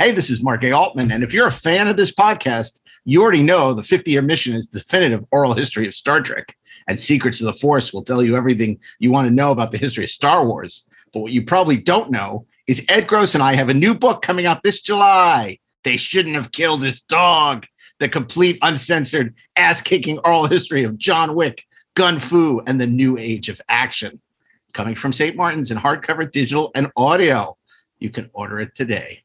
Hey, this is Mark A. Altman. And if you're a fan of this podcast, you already know the 50 year mission is definitive oral history of Star Trek. And Secrets of the Force will tell you everything you want to know about the history of Star Wars. But what you probably don't know is Ed Gross and I have a new book coming out this July. They shouldn't have killed his dog. The complete, uncensored, ass kicking oral history of John Wick, Gun Fu, and the new age of action. Coming from St. Martin's in hardcover, digital, and audio. You can order it today.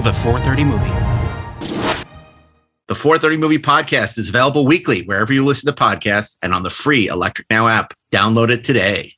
the 430 movie. The 430 Movie Podcast is available weekly wherever you listen to podcasts and on the free Electric Now app. Download it today.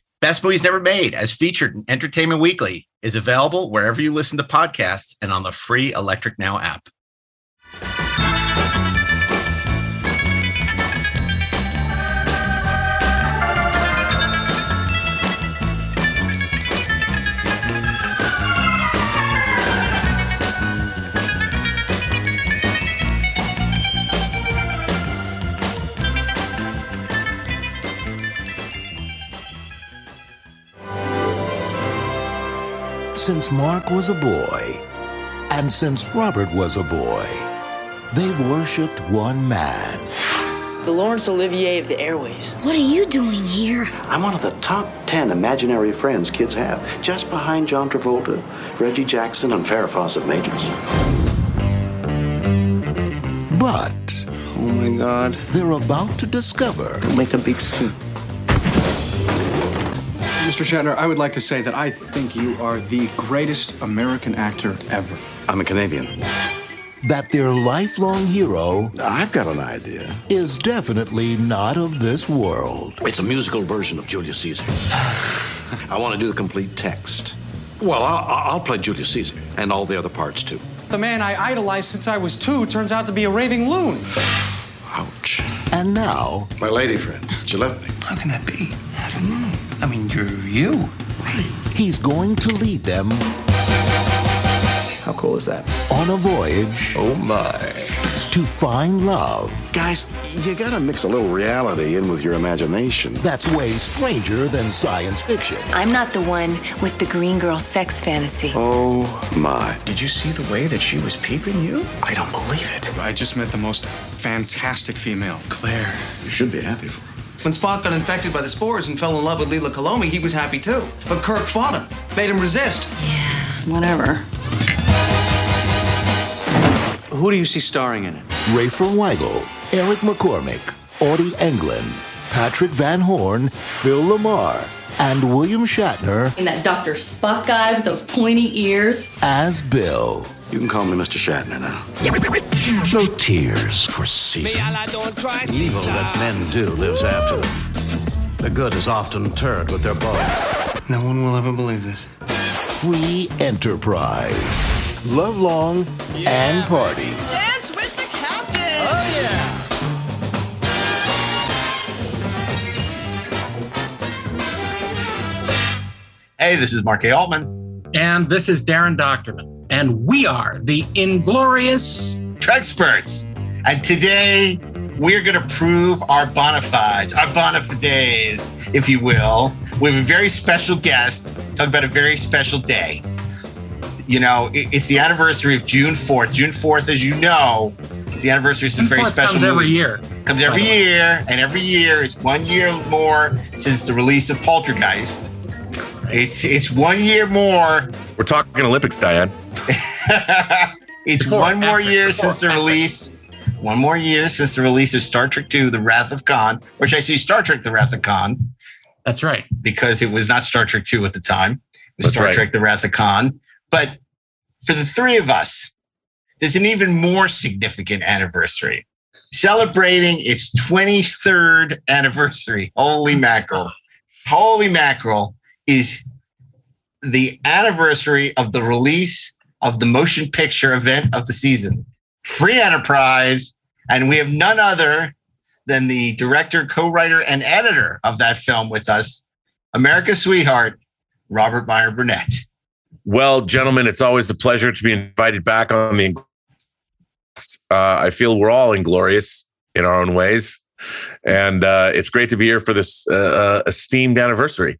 Best Movies Never Made, as featured in Entertainment Weekly, is available wherever you listen to podcasts and on the free Electric Now app. Since Mark was a boy, and since Robert was a boy, they've worshipped one man. The Laurence Olivier of the Airways. What are you doing here? I'm one of the top 10 imaginary friends kids have, just behind John Travolta, Reggie Jackson, and Farrah Fawcett Majors. But Oh my God. they're about to discover Make a big scene. Mr. Shatner, I would like to say that I think you are the greatest American actor ever. I'm a Canadian. that their lifelong hero I've got an idea. is definitely not of this world. It's a musical version of Julius Caesar. I want to do the complete text. Well, I'll, I'll play Julius Caesar and all the other parts too. The man I idolized since I was two turns out to be a raving loon. Ouch. And now, My lady friend, she left me. How can that be? I don't know. I mean, you're you. he's going to lead them How cool is that? on a voyage Oh my. to find love Guys, you gotta mix a little reality in with your imagination. that's way stranger than science fiction. I'm not the one with the green girl sex fantasy. Oh my. Did you see the way that she was peeping you? I don't believe it. I just met the most fantastic female. Claire, you should be happy for her. When Spock got infected by the spores and fell in love with Leila Kalomi, he was happy too. But Kirk fought him, made him resist. Yeah, whatever. Who do you see starring in it? Rafer Weigel, Eric McCormack, Audie England, Patrick Van Horn, Phil LaMarr, and William Shatner And that Dr. Spock guy with those pointy ears. as Bill. You can call me Mr. Shatner now. No tears for Caesar. The evil that men do lives after them. The good is often interred with their bones. No one will ever believe this. Free Enterprise. Love long and party. Dance with the captain! Oh, yeah. Hey, this is Mark A. Altman. And this is Darren Dochterman. And we are the Inglorious Trexperts. And today we're going to prove our bona fides, our bona fides, if you will. We have a very special guest talk about a very special day. You know, it's the anniversary of June 4th. June 4th, as you know, is the anniversary of some June very 4th special comes every year. Comes every By the way. year, and every year it's one year more since the release of Poltergeist. It's it's one year more We're talking Olympics, Diane. it's Before, one more after, year before, since the after. release. One more year since the release of Star Trek II: The Wrath of Khan, or should I say Star Trek: The Wrath of Khan? That's right. Because it was not Star Trek II at the time. It was That's Star right. Trek: The Wrath of Khan. But for the three of us, there's an even more significant anniversary. Celebrating its 23rd anniversary. Holy mackerel. Holy mackerel is the anniversary of the release of the motion picture event of the season, Free Enterprise. And we have none other than the director, co writer, and editor of that film with us, America's sweetheart, Robert Meyer Burnett. Well, gentlemen, it's always a pleasure to be invited back on the. Uh, I feel we're all inglorious in our own ways, and uh, it's great to be here for this uh, uh, esteemed anniversary.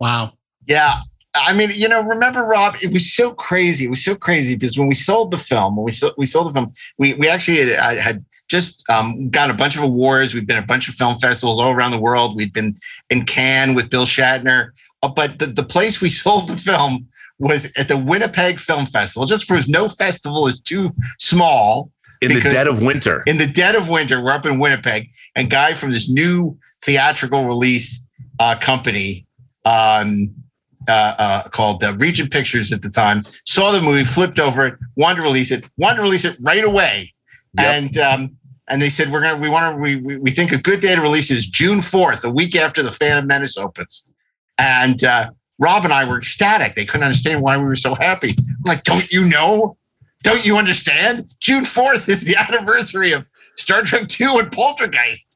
Wow. Yeah. I mean, you know, remember Rob? It was so crazy. It was so crazy because when we sold the film, when we sold, we sold the film, we we actually had, I had just um, got a bunch of awards. We'd been at a bunch of film festivals all around the world. We'd been in Cannes with Bill Shatner, Uh, but the, the place we sold the film was at the Winnipeg Film Festival. Just proves no festival is too small. In the dead of winter, in the dead of winter, we're up in Winnipeg, and guy from this new theatrical release uh, company um, uh, uh, called uh, Regent Pictures at the time saw the movie, flipped over it, wanted to release it, wanted to release it right away, and um, and they said we're gonna we want to we, we we think a good day to release is June fourth, a week after the Phantom Menace opens, and uh, Rob and I were ecstatic. They couldn't understand why we were so happy. I'm like, don't you know? Don't you understand? June 4th is the anniversary of Star Trek 2 and Poltergeist.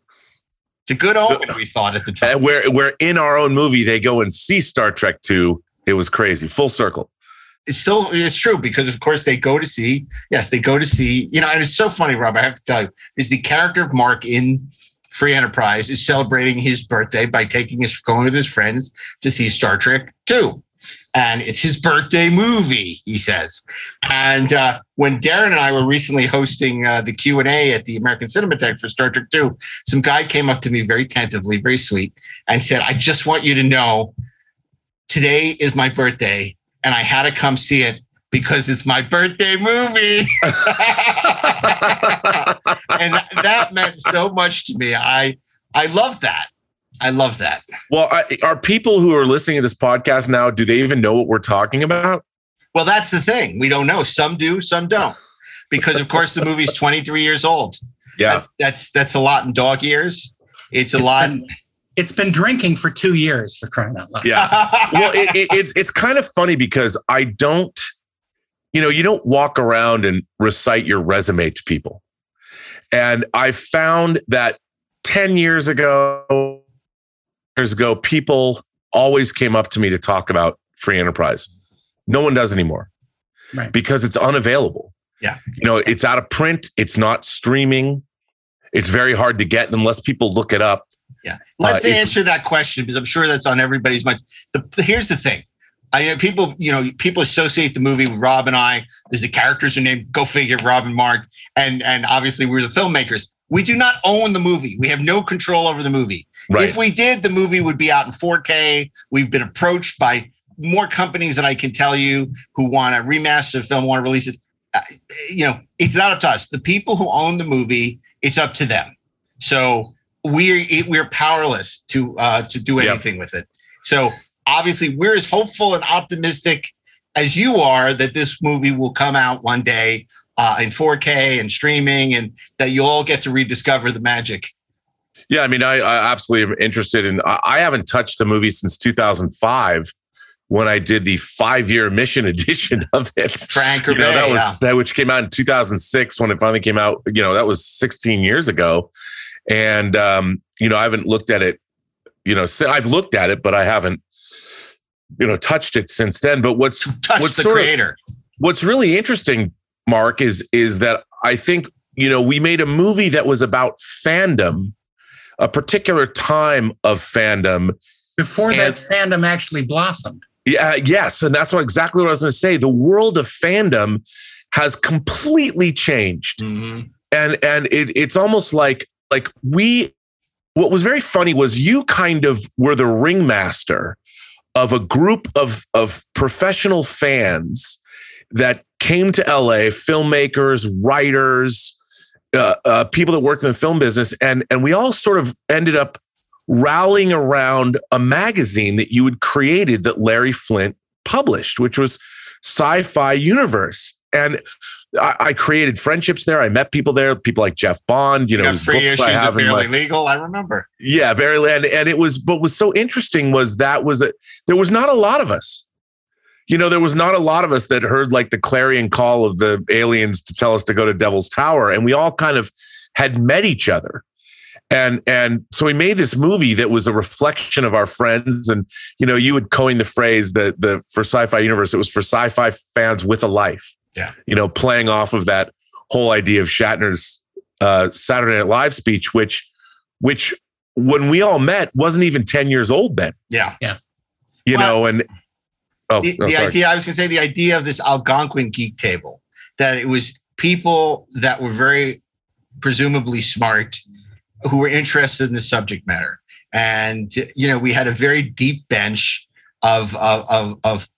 It's a good omen, we thought at the time. and where where in our own movie they go and see Star Trek two. It was crazy, full circle. It's still it's true because of course they go to see, yes, they go to see, you know, and it's so funny, Rob. I have to tell you, is the character of Mark in Free Enterprise is celebrating his birthday by taking his going with his friends to see Star Trek 2. And it's his birthday movie, he says. And uh, when Darren and I were recently hosting uh, the Q and A at the American Cinematheque for Star Trek Two, some guy came up to me very tentatively, very sweet, and said, "I just want you to know, today is my birthday, and I had to come see it because it's my birthday movie." and that meant so much to me. I I love that. I love that. Well, I, are people who are listening to this podcast now? Do they even know what we're talking about? Well, that's the thing. We don't know. Some do, some don't. Because of course the movie's 23 years old. Yeah. That's that's, that's a lot in dog years. It's a lot. Been, it's been drinking for two years for crying out loud. Yeah. well, it, it, it's it's kind of funny because I don't, you know, you don't walk around and recite your resume to people, and I found that ten years ago, years ago, people always came up to me to talk about free enterprise. No one does anymore, right? Because it's unavailable. Yeah. You know, it's out of print. It's not streaming. It's very hard to get unless people look it up. Yeah. Let's Uh, answer that question because I'm sure that's on everybody's mind. The, here's the thing. I know people, you know, people associate the movie with Rob and I because the characters are named, go figure, Rob and Mark. And and obviously we're the filmmakers. We do not own the movie. We have no control over the movie. Right. If we did, the movie would be out in 4K. We've been approached by more companies than I can tell you who want to remaster the film, want to release it. Uh, you know, it's not up to us. The people who own the movie, it's up to them. So we're we're powerless to uh, to do Yep. anything with it. So obviously, we're as hopeful and optimistic as you are that this movie will come out one day uh, in 4K and streaming, and that you'll all get to rediscover the magic. Yeah, I mean, I, I absolutely am interested in. I, I haven't touched the movie since 2005 when I did the five-year mission edition of it. Frank you know, that was yeah. that which came out in 2006 when it finally came out. You know, that was 16 years ago, and um, you know, I haven't looked at it. You know, I've looked at it, but I haven't, you know, touched it since then. But what's Touch what's the sort of- creator. what's really interesting, Mark, is is that I think you know, we made a movie that was about fandom, a particular time of fandom. Before that fandom actually blossomed. Yeah, yes, and that's what exactly what I was going to say. The world of fandom has completely changed, mm-hmm. and and it, it's almost like like we. What was very funny was you kind of were the ringmaster of a group of of professional fans that came to LA, filmmakers, writers, uh, uh, people that worked in the film business, and and we all sort of ended up rallying around a magazine that you had created that Larry Flynt published, which was Sci-Fi Universe, and I, I created friendships there. I met people there, people like Jeff Bond, you know, books issues I have in Barely my- Legal. I remember. yeah, very and and it was but was so interesting was that was that there was not a lot of us. You know, there was not a lot of us that heard like the clarion call of the aliens to tell us to go to Devil's Tower and we all kind of had met each other. And and so we made this movie that was a reflection of our friends and you know, you would coin the phrase that the for sci-fi universe it was for sci-fi fans with a life Yeah. you know, playing off of that whole idea of Shatner's uh, Saturday Night Live speech, which, which when we all met wasn't even 10 years old then, Yeah. Yeah. you know, and oh, the, oh, the idea I was going to say the idea of this Algonquin geek table that it was people that were very presumably smart who were interested in the subject matter. And you know we had a very deep bench of of of, of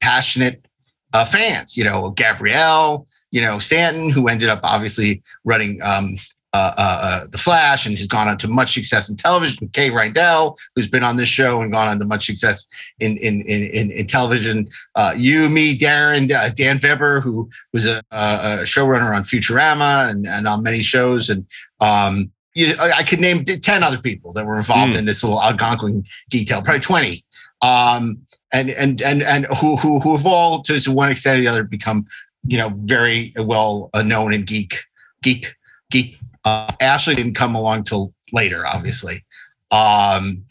passionate uh, fans you know Gabrielle you know Stanton who ended up obviously running um uh, uh, uh, the Flash and he's gone on to much success in television. Kay Reindl, who's been on this show and gone on to much success in in in, in, television. Uh, you, me, Darren, uh, Dan Vebber, who was a, a showrunner on Futurama and, and on many shows, and um, you, I could name ten other people that were involved Hmm. in this little Algonquin detail, probably twenty. Um, and and and and who who who have all to, to one extent or the other become you know very well uh, known in geek geek geek. Uh, Ashley didn't come along till later, obviously, um,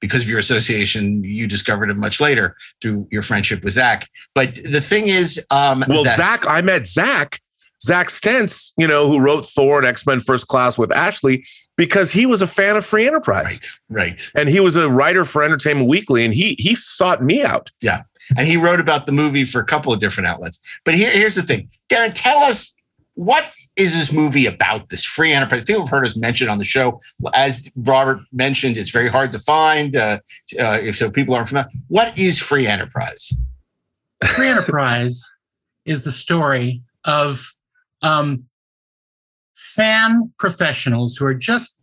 because of your association. You discovered it much later through your friendship with Zach. But the thing is, um, well, that- Zach, I met Zach, Zach Stentz, you know, who wrote Thor and X Men First Class with Ashley because he was a fan of Free Enterprise, right? And he was a writer for Entertainment Weekly, and he he sought me out. Yeah. And he wrote about the movie for a couple of different outlets. But here, here's the thing Darren, tell us what is this movie about? This free enterprise. People have heard us mention on the show. As Robert mentioned, it's very hard to find. Uh, uh, if so, people aren't familiar. What is free enterprise? Free Enterprise is the story of um, fan professionals who are just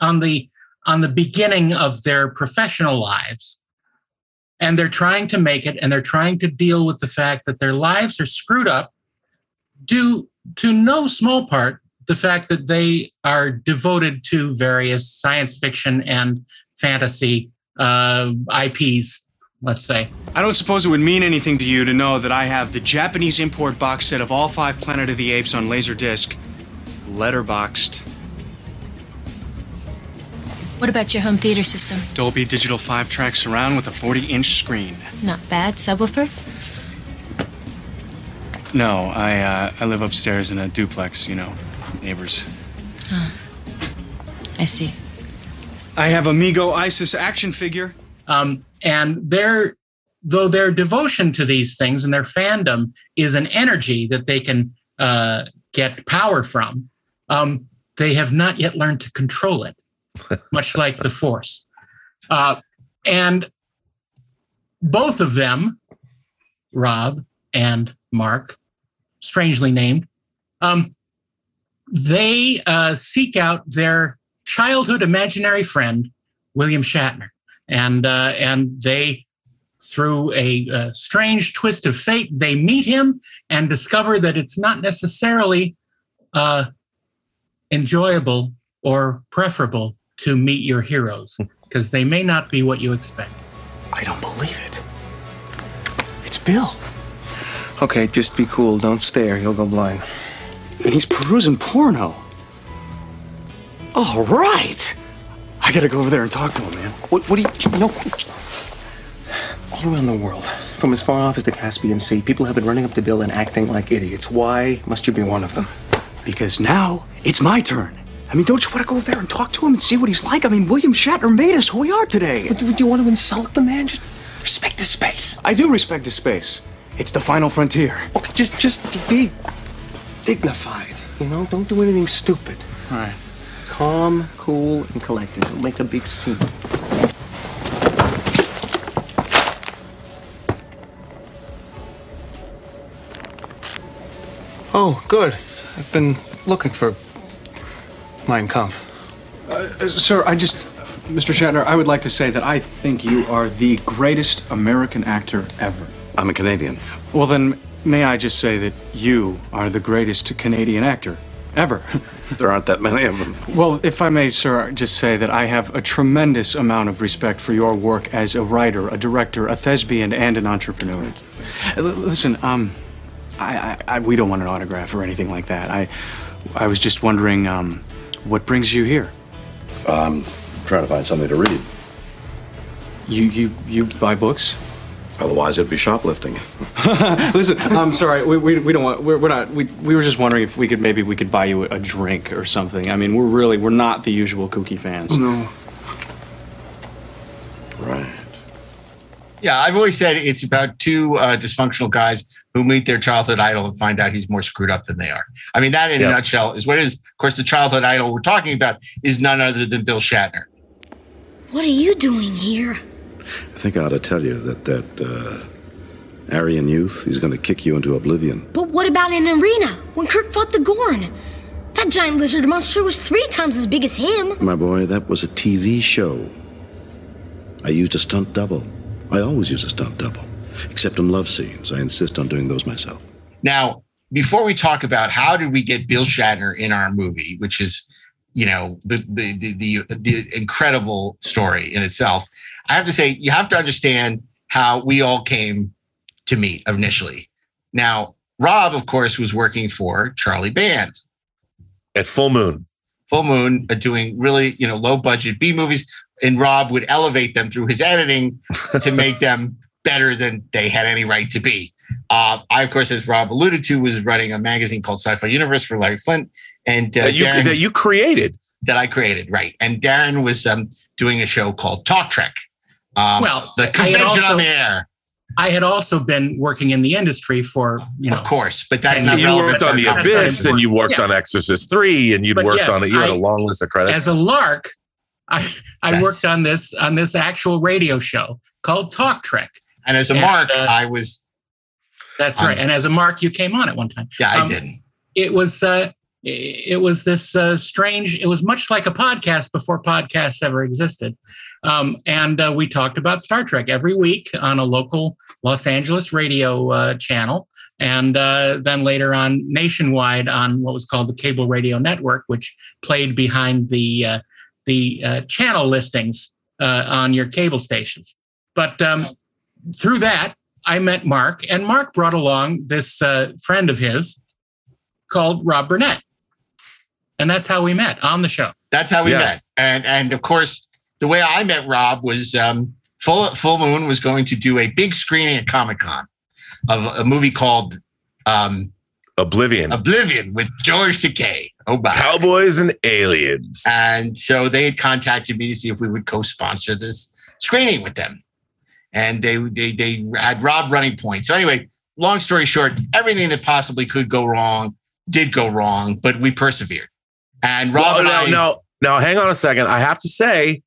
on the on the beginning of their professional lives and they're trying to make it and they're trying to deal with the fact that their lives are screwed up due to no small part the fact that they are devoted to various science fiction and fantasy uh, IPs, let's say. I don't suppose it would mean anything to you to know that I have the Japanese import box set of all five Planet of the Apes on Laserdisc, letterboxed, What about your home theater system? Dolby Digital 5 track surround with a 40 inch screen. Not bad. Subwoofer? No, I, uh, I live upstairs in a duplex, you know, neighbors. Huh. I see. I have Amigo Isis action figure. Um, and their though their devotion to these things and their fandom is an energy that they can uh, get power from, um, they have not yet learned to control it, much like the Force. Uh, and both of them, Rob and Mark, strangely named, um, they uh, seek out their childhood imaginary friend, William Shatner, and uh, and they, through a, uh strange twist of fate, they meet him and discover that it's not necessarily uh, enjoyable or preferable to meet your heroes because they may not be what you expect. I don't believe it. It's Bill. Okay, just be cool. Don't stare. You'll go blind. And he's perusing porno. All right. I gotta go over there and talk to him, man. What, what do you, no. All around the world, from as far off as the Caspian Sea, people have been running up to Bill and acting like idiots. Why must you be one of them? Because now it's my turn. I mean, don't you want to go over there and talk to him and see what he's like? I mean, William Shatner made us who we are today. But do you want to insult the man? Just respect his space. I do respect his space. It's the final frontier. Okay, just just be dignified. You know, don't do anything stupid. All right. Calm, cool, and collected. Don't make a big scene. Oh, good. I've been looking for Mein Kampf. Uh, sir, I just. Mr. Shatner, I would like to say that I think you are the greatest American actor ever. I'm a Canadian. Well, then, may I just say that you are the greatest Canadian actor ever? There aren't that many of them. Well, if I may, sir, just say that I have a tremendous amount of respect for your work as a writer, a director, a thespian, and an entrepreneur. L- listen, um, I, I, I, we don't want an autograph or anything like that. I, I was just wondering, um, what brings you here? I'm trying to find something to read. You, you, you buy books? Otherwise, it'd be shoplifting. Listen, I'm sorry. We, we, we don't want. We're, we're not. We, we were just wondering if we could maybe we could buy you a drink or something. I mean, we're really we're not the usual kooky fans. No. Right. Yeah, I've always said it's about two uh, dysfunctional guys who meet their childhood idol and find out he's more screwed up than they are. I mean, that in a nutshell is what it is. Of course, the childhood idol we're talking about is none other than Bill Shatner. What are you doing here? I think I ought to tell you that that uh, Aryan youth, he's going to kick you into oblivion. But what about in an arena when Kirk fought the Gorn? That giant lizard monster was three times as big as him. My boy, that was a TV show. I used a stunt double. I always use a stunt double, except in love scenes. I insist on doing those myself. Now, before we talk about how did we get Bill Shatner in our movie, which is, you know, the the the, the, the incredible story in itself, I have to say you have to understand how we all came to meet initially. Now, Rob, of course, was working for Charlie Band. At Full Moon. Full Moon, uh, doing really, you know, low budget B movies, and Rob would elevate them through his editing to make them better than they had any right to be. Uh, I, of course, as Rob alluded to, was running a magazine called Sci-Fi Universe for Larry Flynt, and uh, That you- Darren- that you created. that I created, right? And Darren was um, doing a show called Talk Trek. Um, Well, the I had convention also- on the air, I had also been working in the industry for you know. of course, but that's not you relevant worked on The. Abyss and you worked Yeah. on Exorcist 3 and you'd But worked yes, on it. You had a I- long list of credits. As a lark, I I Yes. worked on this on this actual radio show called Talk Trek. And as a And, mark, uh, I was. That's Um, right. And as a mark, you came on at one time. Yeah, I Um, didn't. It was uh, it was this uh, strange. It was much like a podcast before podcasts ever existed. Um, and uh, we talked about Star Trek every week on a local Los Angeles radio uh, channel, and uh, then later on nationwide on what was called the cable radio network, which played behind the uh, the uh, channel listings uh, on your cable stations. But um, through that, I met Mark, and Mark brought along this uh, friend of his called Rob Burnett, and that's how we met on the show. That's how we Yeah. met. And and of course, the way I met Rob was um, Full Full Moon was going to do a big screening at Comic Con of a movie called um, Oblivion. Oblivion with George Takei. Oh, my. Cowboys and aliens. And so they had contacted me to see if we would co-sponsor this screening with them. And they they they had Rob running point. So anyway, long story short, everything that possibly could go wrong did go wrong, but we persevered. And Rob Well, and now, I, hang on a second. I have to say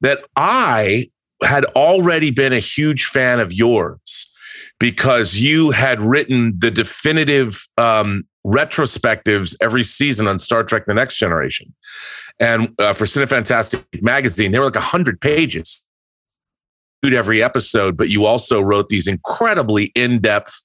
that I had already been a huge fan of yours because you had written the definitive um, retrospectives every season on Star Trek: The Next Generation, and uh, for Cinefantastique magazine, they were like hundred pages every episode. But you also wrote these incredibly in-depth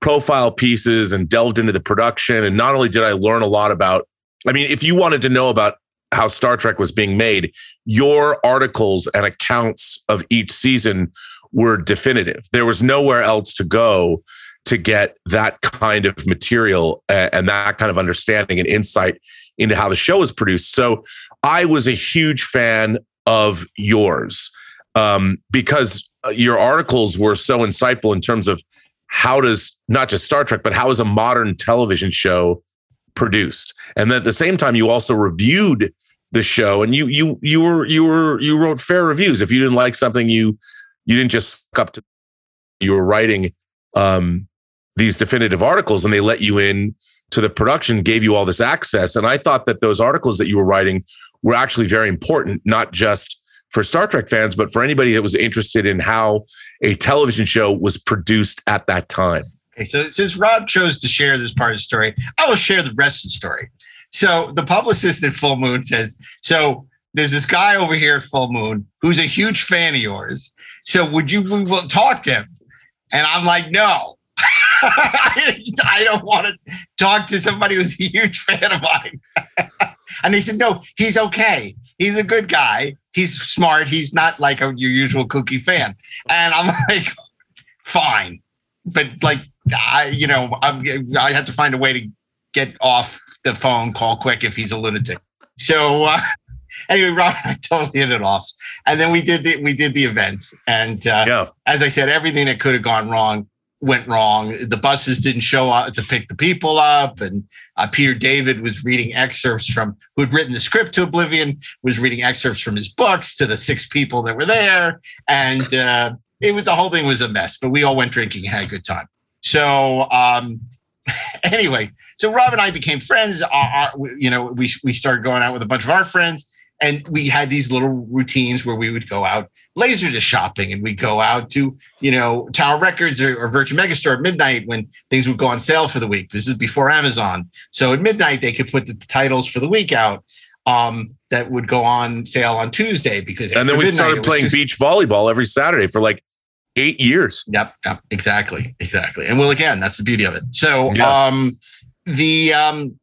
profile pieces and delved into the production. And not only did I learn a lot about I mean, if you wanted to know about how Star Trek was being made, your articles and accounts of each season were definitive. There was nowhere else to go to get that kind of material and that kind of understanding and insight into how the show is produced. So I was a huge fan of yours um, because uh, your articles were so insightful in terms of how does not just Star Trek, but how is a modern television show produced. And at the same time, you also reviewed the show and you you you were you were you wrote fair reviews. If you didn't like something, you you didn't just up to you were writing um these definitive articles and they let you in to the production, gave you all this access. And I thought that those articles that you were writing were actually very important, not just for Star Trek fans, but for anybody that was interested in how a television show was produced at that time. Okay, so since Rob chose to share this part of the story, I will share the rest of the story. So the publicist at Full Moon says, so there's this guy over here at Full Moon who's a huge fan of yours. So would you we will talk to him? And I'm like, no. I don't want to talk to somebody who's a huge fan of mine. and he said, no, he's okay. He's a good guy. He's smart. He's not like a, your usual kooky fan. And I'm like, fine. But like, I, you know, I'm, I have to find a way to get off the phone, call quick if he's a lunatic. So uh, anyway, Rob, I totally hit it off, and then we did the we did the event, and uh, yeah. as I said, everything that could have gone wrong went wrong. The buses didn't show up to pick the people up, and uh, Peter David was reading excerpts from who had written the script to Oblivion was reading excerpts from his books to the six people that were there, and uh, it was the whole thing was a mess. But we all went drinking had a good time. So um, anyway, so Rob and I became friends. Our, our, you know, we we started going out with a bunch of our friends, and we had these little routines where we would go out laser to shopping, and we'd go out to you know Tower Records or, or Virgin Megastore at midnight when things would go on sale for the week. This is before Amazon, so at midnight they could put the titles for the week out. Um, that would go on sale on Tuesday because and then we midnight, started playing just- beach volleyball every Saturday for like eight years. Yep, yep, exactly, exactly. And well, again, that's the beauty of it. So, Yeah. um, the um,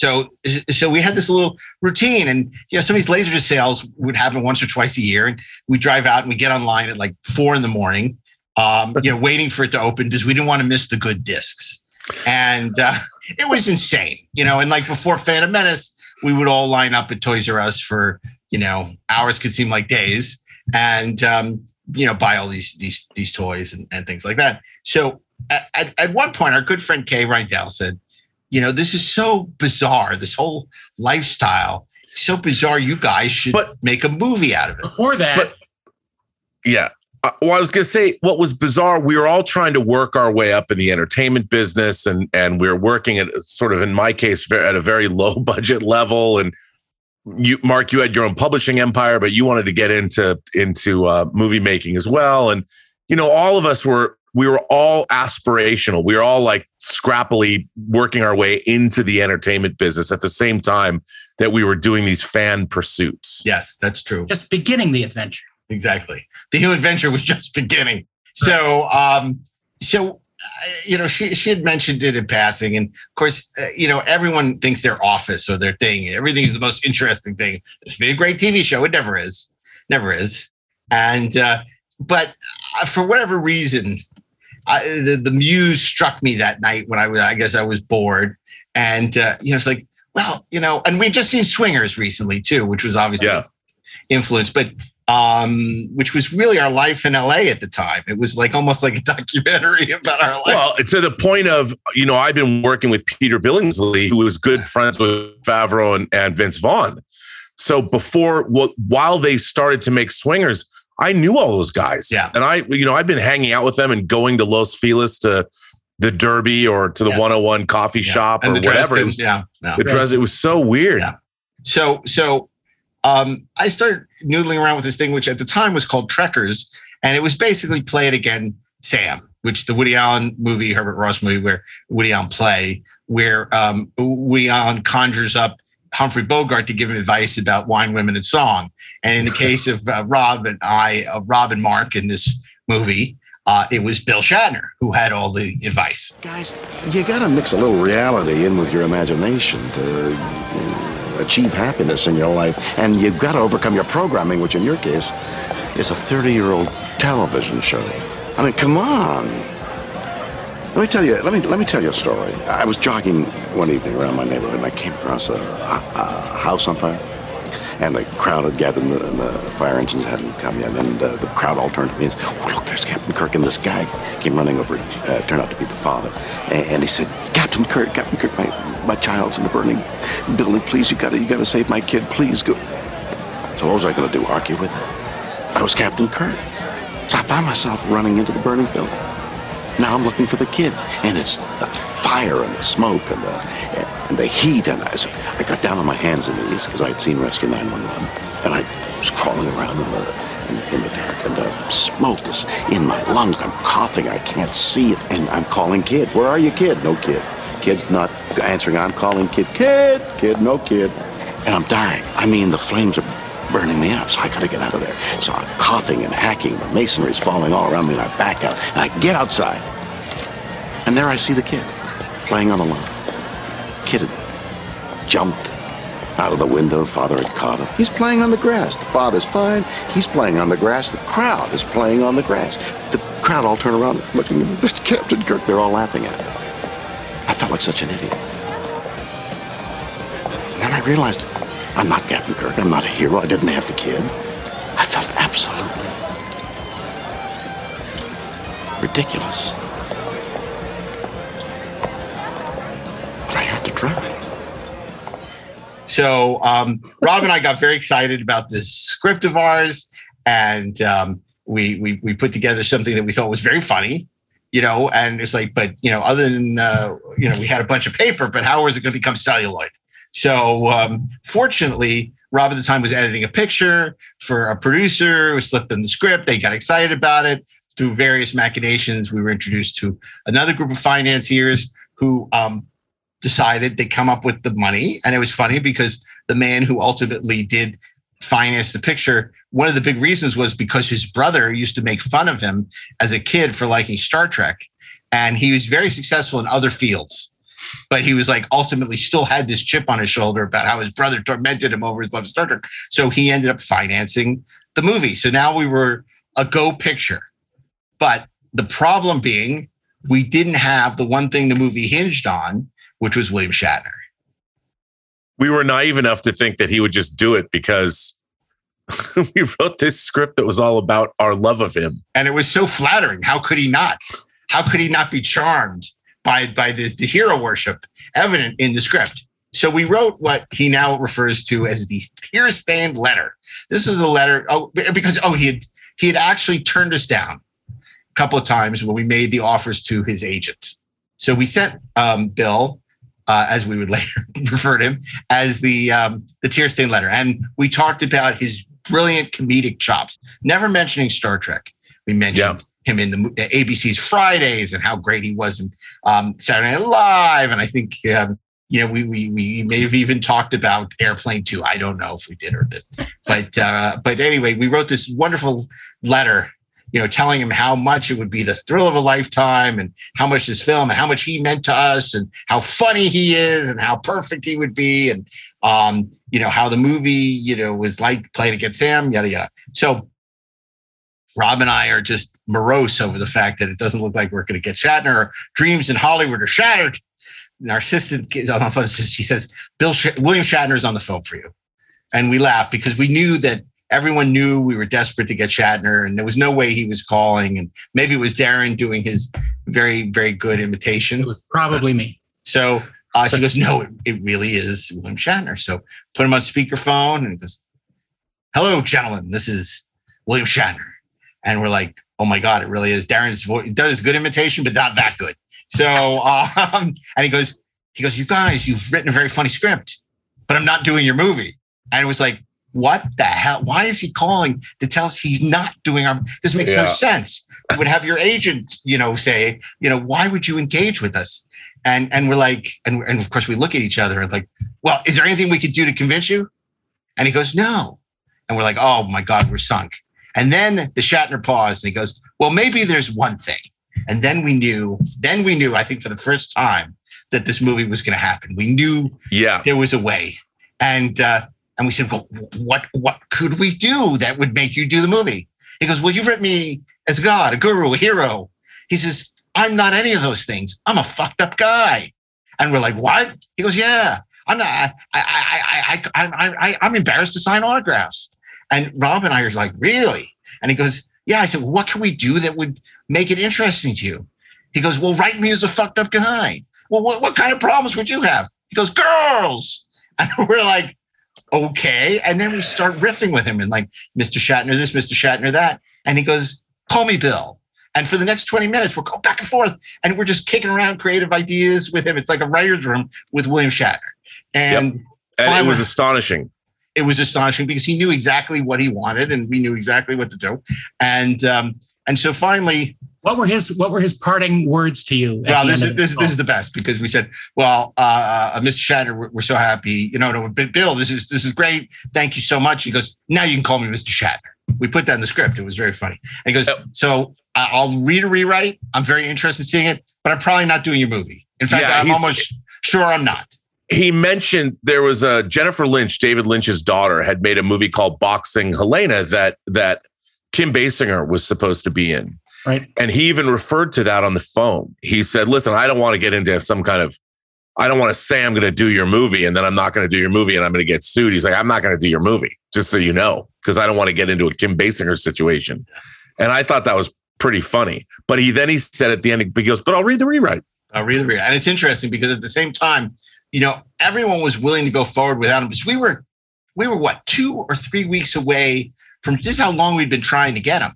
so so we had this little routine, and you know, some of these laser sales would happen once or twice a year, and we drive out and we get online at like four in the morning, um, you know, waiting for it to open because we didn't want to miss the good discs, and uh, it was insane, you know. And like before Phantom Menace, we would all line up at Toys R Us for you know hours could seem like days, and um, you know buy all these these these toys and, and things like that. So at, at, one point, our good friend Kay Reindl said, "You know, this is so bizarre. This whole lifestyle, so bizarre. You guys should but make a movie out of it." Before that, Yeah. Uh, well, I was going to say what was bizarre. We were all trying to work our way up in the entertainment business, and and we are working at sort of, in my case, at a very low budget level. And you, Mark, you had your own publishing empire, but you wanted to get into into uh, movie making as well. And you know, all of us were we were all aspirational. We were all like scrappily working our way into the entertainment business at the same time that we were doing these fan pursuits. Yes, that's true. just beginning the adventure. Exactly. The new adventure was just beginning. So, um, so uh, you know, she she had mentioned it in passing, and of course, uh, you know, everyone thinks their office or their thing, everything is the most interesting thing. This would be a great TV show. It never is, never is. And uh, but uh, for whatever reason, I, the the muse struck me that night when I was, I guess I was bored, and uh, you know, it's like, well, you know, and we've just seen Swingers recently too, which was obviously Yeah. influenced, but um, which was really our life in LA at the time. It was like almost like a documentary about our life. Well, to the point of, you know, I've been working with Peter Billingsley, who was good friends with Favreau and, and Vince Vaughn. So before, well, while they started to make swingers, I knew all those guys. Yeah. And I, you know, I've been hanging out with them and going to Los Feliz to the Derby or to the Yeah. 101 coffee shop And or whatever. It was, yeah, no. the Dresden, it was so weird. Yeah. So so um, I started noodling around with this thing, which at the time was called Trekkers, and it was basically play it again, Sam, which the Woody Allen movie, Herbert Ross movie, where Woody Allen play, where um, Woody Allen conjures up Humphrey Bogart to give him advice about wine, women, and song. And in the case of uh, Rob and I, uh, Rob and Mark in this movie, uh, it was Bill Shatner who had all the advice. Guys, you gotta mix a little reality in with your imagination to uh, achieve happiness in your life. And you've got to overcome your programming, which in your case is a 30 year old television show. I mean, come on. Let me tell you. Let me let me tell you a story. I was jogging one evening around my neighborhood, and I came across a, a, a house on fire. and the crowd had gathered, and the, and the fire engines hadn't come yet, and uh, the crowd all turned to me and said, oh, look, there's Captain Kirk, and this guy came running over, uh, turned out to be the father, and, and he said, Captain Kirk, Captain Kirk, my, my child's in the burning building, please, you gotta, you gotta save my kid, please, go. So what was I gonna do, argue with him? I was Captain Kirk. So I found myself running into the burning building. Now I'm looking for the kid, and it's the fire and the smoke and the and the heat. And I, so I got down on my hands and knees because I had seen Rescue 911, and I was crawling around in the in, in the dark, and the smoke is in my lungs. I'm coughing. I can't see it, and I'm calling kid. Where are you, kid? No kid. Kid's not answering. I'm calling kid. Kid, kid, no kid, and I'm dying. I mean, the flames are burning me up, so I gotta get out of there. So I'm coughing and hacking, the masonry's falling all around me, and I back out, and I get outside. And there I see the kid, playing on the lawn. Kid had jumped out of the window, father had caught him. He's playing on the grass. The father's fine, he's playing on the grass. The crowd is playing on the grass. The crowd all turn around looking at. There's Captain Kirk, they're all laughing at him. I felt like such an idiot. Then I realized I'm not Captain Kirk. I'm not a hero. I didn't have the kid. I felt absolutely ridiculous. But I had to try. So um, Rob and I got very excited about this script of ours, and um, we, we we put together something that we thought was very funny, you know. And it's like, but you know, other than uh, you know, we had a bunch of paper, but how was it going to become celluloid? So um, fortunately, Rob at the time was editing a picture for a producer who slipped in the script. They got excited about it. Through various machinations, we were introduced to another group of financiers who um, decided they come up with the money. And it was funny because the man who ultimately did finance the picture, one of the big reasons was because his brother used to make fun of him as a kid for liking Star Trek. And he was very successful in other fields but he was like ultimately still had this chip on his shoulder about how his brother tormented him over his love of Star Trek. So he ended up financing the movie. So now we were a go picture. But the problem being, we didn't have the one thing the movie hinged on, which was William Shatner. We were naive enough to think that he would just do it because we wrote this script that was all about our love of him. And it was so flattering. How could he not? How could he not be charmed by by the, the hero worship evident in the script. So we wrote what he now refers to as the tear stained letter. This is a letter oh, because oh he had he had actually turned us down a couple of times when we made the offers to his agent. So we sent um, Bill, uh, as we would later refer to him, as the um, the tear stained letter, and we talked about his brilliant comedic chops. Never mentioning Star Trek. We mentioned him in the ABC's Fridays and how great he was in um, Saturday Night Live. And I think, um, you know, we, we, we may have even talked about Airplane 2. I don't know if we did or did. But, uh, but anyway, we wrote this wonderful letter, you know, telling him how much it would be the thrill of a lifetime and how much this film and how much he meant to us and how funny he is and how perfect he would be. And, um, you know, how the movie, you know, was like playing against Sam, yada, yada. So Rob and I are just morose over the fact that it doesn't look like we're going to get Shatner. Our dreams in Hollywood are shattered. And our assistant is on the phone. She says, "Bill Sh- William Shatner is on the phone for you," and we laughed because we knew that everyone knew we were desperate to get Shatner, and there was no way he was calling. And maybe it was Darren doing his very, very good imitation. It was probably me. So uh, she goes, "No, it, it really is William Shatner." So put him on speakerphone, and he goes, "Hello, gentlemen. This is William Shatner." And we're like, oh my god, it really is. Darren's voice does good imitation, but not that good. So, um, and he goes, he goes, you guys, you've written a very funny script, but I'm not doing your movie. And it was like, what the hell? Why is he calling to tell us he's not doing our? This makes yeah. no sense. You would have your agent, you know, say, you know, why would you engage with us? And and we're like, and and of course we look at each other and like, well, is there anything we could do to convince you? And he goes, no. And we're like, oh my god, we're sunk. And then the Shatner paused and he goes, Well, maybe there's one thing. And then we knew, then we knew, I think for the first time, that this movie was going to happen. We knew yeah. there was a way. And uh, and we said, well, what what could we do that would make you do the movie? He goes, Well, you've written me as a God, a guru, a hero. He says, I'm not any of those things. I'm a fucked up guy. And we're like, What? He goes, Yeah. I'm not. I, I, I, I, I, I, I'm embarrassed to sign autographs. And Rob and I are like, really? And he goes, yeah. I said, well, what can we do that would make it interesting to you? He goes, well, write me as a fucked up guy. Well, what, what kind of problems would you have? He goes, girls. And we're like, okay. And then we start riffing with him and like, Mr. Shatner this, Mr. Shatner that. And he goes, call me Bill. And for the next 20 minutes, we're going back and forth and we're just kicking around creative ideas with him. It's like a writer's room with William Shatner. And, yep. and it was astonishing. It was astonishing because he knew exactly what he wanted and we knew exactly what to do. And um, and so finally, what were his What were his parting words to you? Well, this is this, this is the best because we said, "Well, uh, uh, Mr. Shatner, we're, we're, so happy. You know, no, Bill, this is this is great. Thank you so much." He goes, "Now you can call me Mr. Shatner." We put that in the script. It was very funny. And he goes, "So uh, I'll read a rewrite. I'm very interested in seeing it, but I'm probably not doing your movie. In fact, yeah, I'm almost sure I'm not." He mentioned there was a Jennifer Lynch, David Lynch's daughter, had made a movie called Boxing Helena that that Kim Basinger was supposed to be in. Right. And he even referred to that on the phone. He said, listen, I don't want to get into some kind of, I don't want to say I'm going to do your movie and then I'm not going to do your movie and I'm going to get sued. He's like, I'm not going to do your movie, just so you know, because I don't want to get into a Kim Basinger situation. And I thought that was pretty funny. But he then he said at the end, he goes, but I'll read the rewrite. I'll read the rewrite. And it's interesting because at the same time, you know, everyone was willing to go forward without him because we were, we were what, two or three weeks away from this is how long we'd been trying to get him.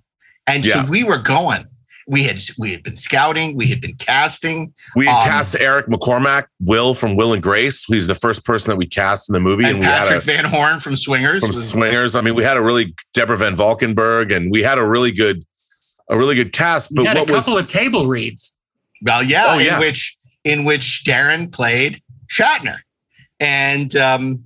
And yeah. so we were going. We had we had been scouting. We had been casting. We had um, cast Eric McCormack, Will from Will and Grace. He's the first person that we cast in the movie, and, and we Patrick had a, Van Horn from Swingers. From was, Swingers. I mean, we had a really Deborah Van Valkenburgh, and we had a really good, a really good cast. But we had a couple was, of table reads. Well, yeah, oh, yeah, in which in which Darren played Shatner, and um,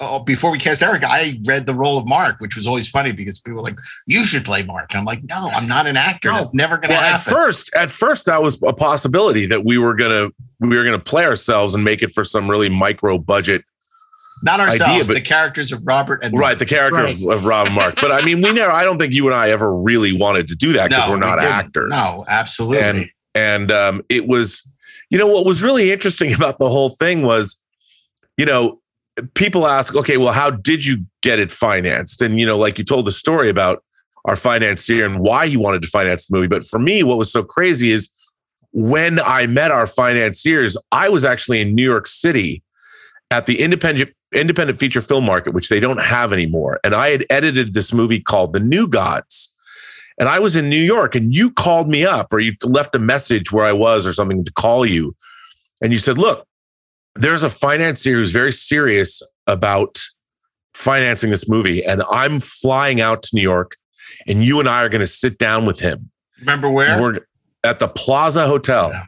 oh, before we cast Eric, I read the role of Mark, which was always funny because people were like, "You should play Mark." And I'm like, "No, I'm not an actor. No. That's never going to well, happen." At first, at first, that was a possibility that we were gonna we were gonna play ourselves and make it for some really micro budget. Not ourselves, idea, but, the characters of Robert and right, the characters right. of Rob and Mark. But I mean, we never. I don't think you and I ever really wanted to do that because no, we're not we actors. No, absolutely. And and um, it was, you know, what was really interesting about the whole thing was, you know, people ask, okay, well, how did you get it financed? And, you know, like you told the story about our financier and why he wanted to finance the movie. But for me, what was so crazy is when I met our financiers, I was actually in New York City at the independent independent feature film market, which they don't have anymore. And I had edited this movie called The New Gods. And I was in New York and you called me up or you left a message where I was or something to call you. And you said, look, there's a financier who's very serious about financing this movie, and I'm flying out to New York, and you and I are going to sit down with him. Remember where? We're at the Plaza Hotel, yeah.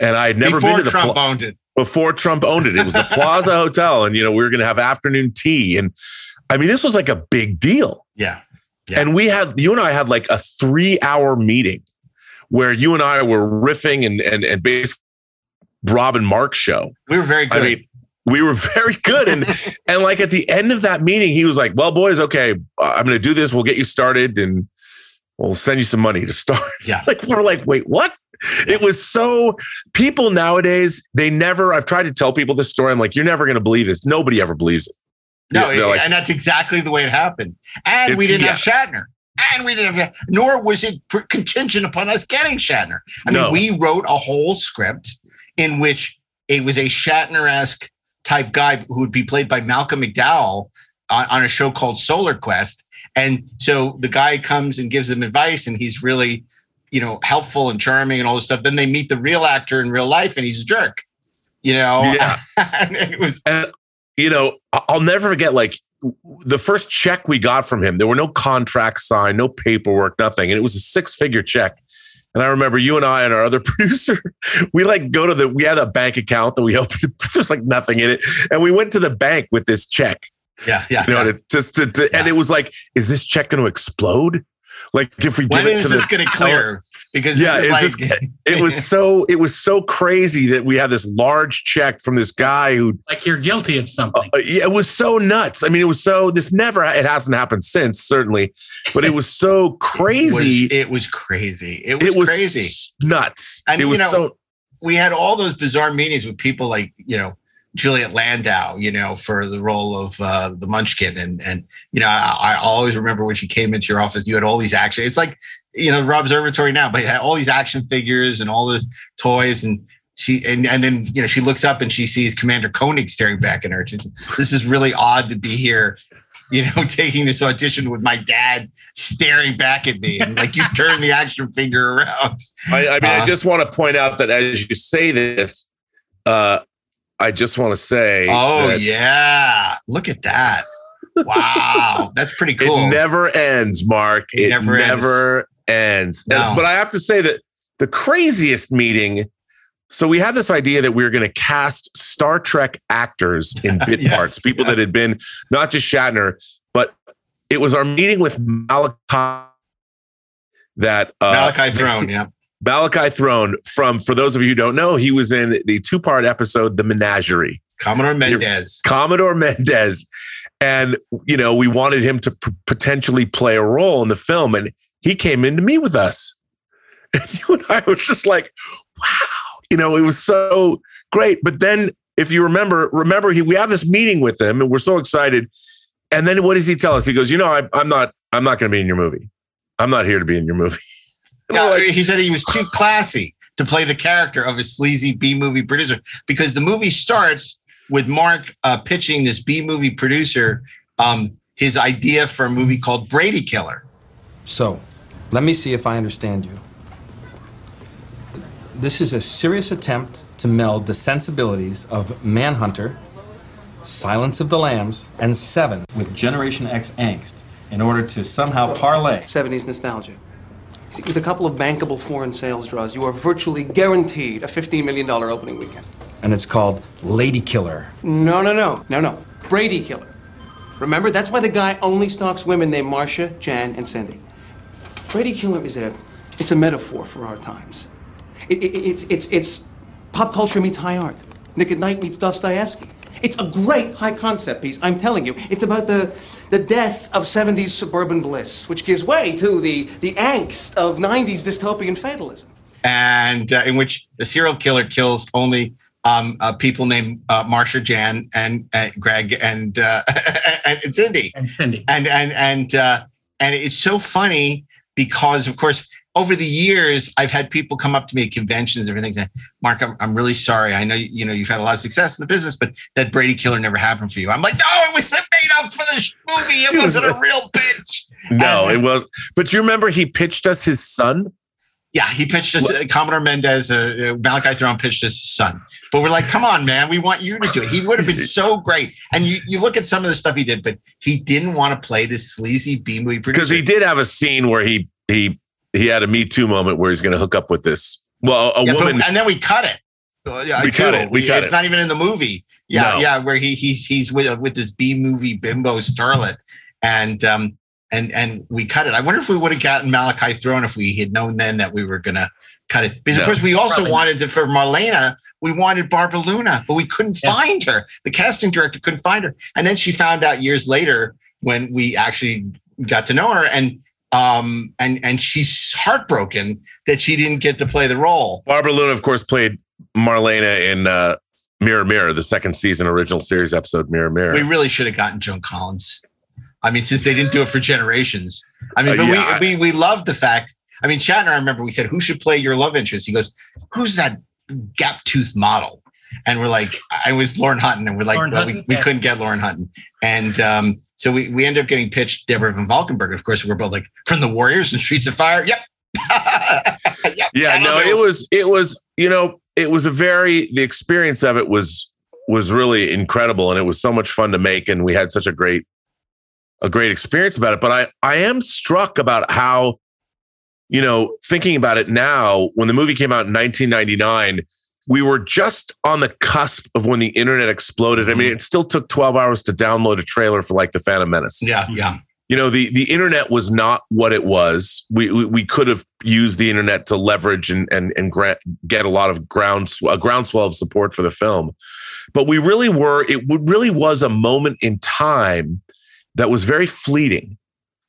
and I had never before been to the Trump owned it. Before Trump owned it, it was the Plaza Hotel, and you know we were going to have afternoon tea, and I mean this was like a big deal. Yeah. Yeah. And we had you and I had like a three hour meeting where you and I were riffing and and and basically Robin Mark show. We were very good. I mean, we were very good. And and like at the end of that meeting, he was like, Well, boys, okay, uh, I'm gonna do this. We'll get you started and we'll send you some money to start. Yeah. like we're like, wait, what? It was so people nowadays, they never, I've tried to tell people this story. I'm like, you're never gonna believe this. Nobody ever believes it. No, like, and that's exactly the way it happened. And we didn't yeah. have Shatner. And we didn't have, nor was it contingent upon us getting Shatner. I mean, we wrote a whole script in which it was a Shatner esque type guy who would be played by Malcolm McDowell on, on, a show called Solar Quest. And so the guy comes and gives them advice, and he's really, you know, helpful and charming and all this stuff. Then they meet the real actor in real life, and he's a jerk. You know, yeah. it was. And, you know, I'll never forget. Like the first check we got from him, there were no contracts signed, no paperwork, nothing, and it was a six-figure check. And I remember you and I and our other producer, we like go to the, we had a bank account that we opened. There's like nothing in it. And we went to the bank with this check. Yeah. Yeah. You know, yeah. To, just to, to yeah. and it was like, is this check going to explode? Like if we when give it to this going to clear? Because yeah, like, just, it was so it was so crazy that we had this large check from this guy who like you're guilty of something. Uh, yeah, it was so nuts. I mean, it was so this never it hasn't happened since certainly, but it was so crazy. it, was, it was crazy. It was, it was crazy, nuts. And it was you know, so. We had all those bizarre meetings with people like you know Juliet Landau, you know, for the role of uh, the Munchkin, and and you know, I, I always remember when she came into your office, you had all these action. It's like you know, Rob Observatory now, but you had all these action figures and all those toys, and she and and then you know she looks up and she sees Commander Koenig staring back at her. She's, this is really odd to be here. You know, taking this audition with my dad staring back at me, and like you turn the action figure around. I, I mean, I Uh, just want to point out that as you say this, uh, I just want to say, Oh that yeah, look at that! Wow, that's pretty cool. It never ends, Mark. It, never never, ends. ends. And- No. but I have to say that the craziest meeting. So we had this idea that we were going to cast Star Trek actors in bit Yes, parts, people that had been not just Shatner, but it was our meeting with Malachi that uh, Malachi Throne, yeah. Malachi Throne from, for those of you who don't know, he was in the two part episode, The Menagerie. Commodore Mendez. Commodore Mendez. And, you know, we wanted him to p- potentially play a role in the film. And he came in to meet with us. And you and I were just like, wow, you know, it was so great. But then if you remember, remember he we have this meeting with him and we're so excited. And then what does he tell us? He goes, you know, I, I'm not, I'm not going to be in your movie. I'm not here to be in your movie. No, he said he was too classy to play the character of a sleazy B movie producer because the movie starts with Mark uh, pitching this B movie producer um, his idea for a movie called Brady Killer. So, let me see if I understand you. This is a serious attempt to meld the sensibilities of Manhunter, Silence of the Lambs, and Seven with Generation X angst in order to somehow parlay 70s nostalgia. See, with a couple of bankable foreign sales draws, you are virtually guaranteed a $15 million opening weekend. and it's called Lady Killer. No, no, no, no, no. Brady Killer. Remember, that's why the guy only stalks women named Marcia, Jan, and Cindy. Brady Killer is a, it's a metaphor for our times. It, it, it's, it's, it's pop culture meets high art. Nick at Night meets Dostoevsky. It's a great high concept piece, I'm telling you. It's about the, the death of 70s suburban bliss, which gives way to the, the angst of 90s dystopian fatalism. and uh, in which the serial killer kills only um, uh, people named uh, Marcia, Jan, and uh, Greg, and, uh, and and Cindy, and Cindy, and and and uh, and it's so funny because, of course, over the years, I've had people come up to me at conventions and everything saying, "Mark, I'm, I'm really sorry. I know you know you've had a lot of success in the business, but that Brady Killer never happened for you." I'm like, "No, it was made up for the movie. It wasn't a real pitch." No, it was. But you remember he pitched us his son? Yeah, he pitched us. Uh, Commodore Mendez, uh, uh, Malachi Throne pitched us his son. But we're like, come on, man, we want you to do it. He would have been so great. And you, you look at some of the stuff he did, but he didn't want to play this sleazy B movie Because he did have a scene where he he he had a Me Too moment where he's going to hook up with this. Well, a Yeah, but- woman. and then we cut it. Yeah, We cut it. We cut it's it. not even in the movie. Yeah, No. yeah, where he he's he's with uh, with this B movie bimbo starlet, and um and and we cut it. I wonder if we would have gotten Malachi Throne if we had known then that we were gonna cut it. Because No. of course we also Probably wanted to, for Marlena, we wanted Barbara Luna, but we couldn't find her. The casting director couldn't find her, and then she found out years later when we actually got to know her and. Um and and she's heartbroken that she didn't get to play the role. Barbara Luna, of course, played Marlena in uh, Mirror Mirror, the second season original series episode Mirror Mirror. We really should have gotten Joan Collins. I mean, since they didn't do it for generations. I mean, Uh, but yeah, I- we, we we love the fact. I mean, Shatner. I remember we said, "Who should play your love interest?" He goes, "Who's that gap tooth model?" And we're like, "I was Lauren Hutton," and we're like, well, we, Hutton? we Yeah. couldn't get Lauren Hutton, and um, so we we ended up getting pitched Deborah Van Valkenburgh. Of course, we're both like from the Warriors and Streets of Fire. Yep. yep. yeah, no, it was it was you know it was a very the experience of it was was really incredible and it was so much fun to make and we had such a great a great experience about it. But I I am struck about how you know thinking about it now when the movie came out in 1999 we were just on the cusp of when the internet exploded. I mean, mm-hmm. it still took 12 hours to download a trailer for like the Phantom Menace Yeah, yeah. you know the the internet was not what it was we we, we could have used the internet to leverage and and and gra- get a lot of ground a groundswell of support for the film but we really were it really was a moment in time that was very fleeting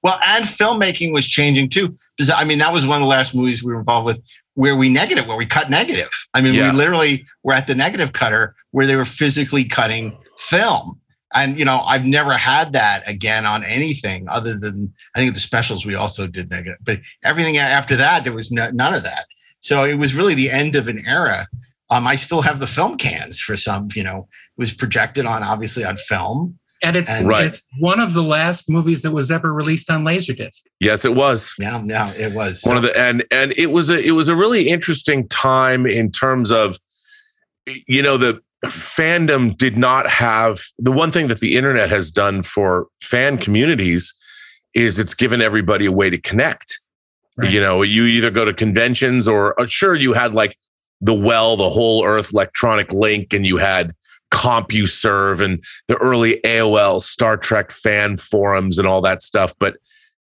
Well, and filmmaking was changing too. Because I mean, that was one of the last movies we were involved with where we negative, where we cut negative. I mean, Yeah. we literally were at the negative cutter where they were physically cutting film. And you know, I've never had that again on anything other than I think the specials we also did negative, but everything after that there was no, none of that. So it was really the end of an era. Um, I still have the film cans for some. You know, it was projected on obviously on film. And it's, And- Right. it's one of the last movies that was ever released on Laserdisc. Yes, it was. Yeah, yeah, it was one of the and and it was a it was a really interesting time in terms of you know the fandom did not have the one thing that the internet has done for fan communities is it's given everybody a way to connect you know you either go to conventions or uh, sure you had like the well the whole earth electronic link and you had CompuServe and the early AOL Star Trek fan forums and all that stuff but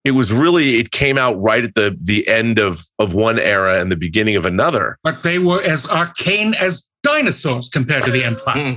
it was really it came out right at the the end of of one era and the beginning of another But they were as arcane as dinosaurs compared to the M5. Hmm.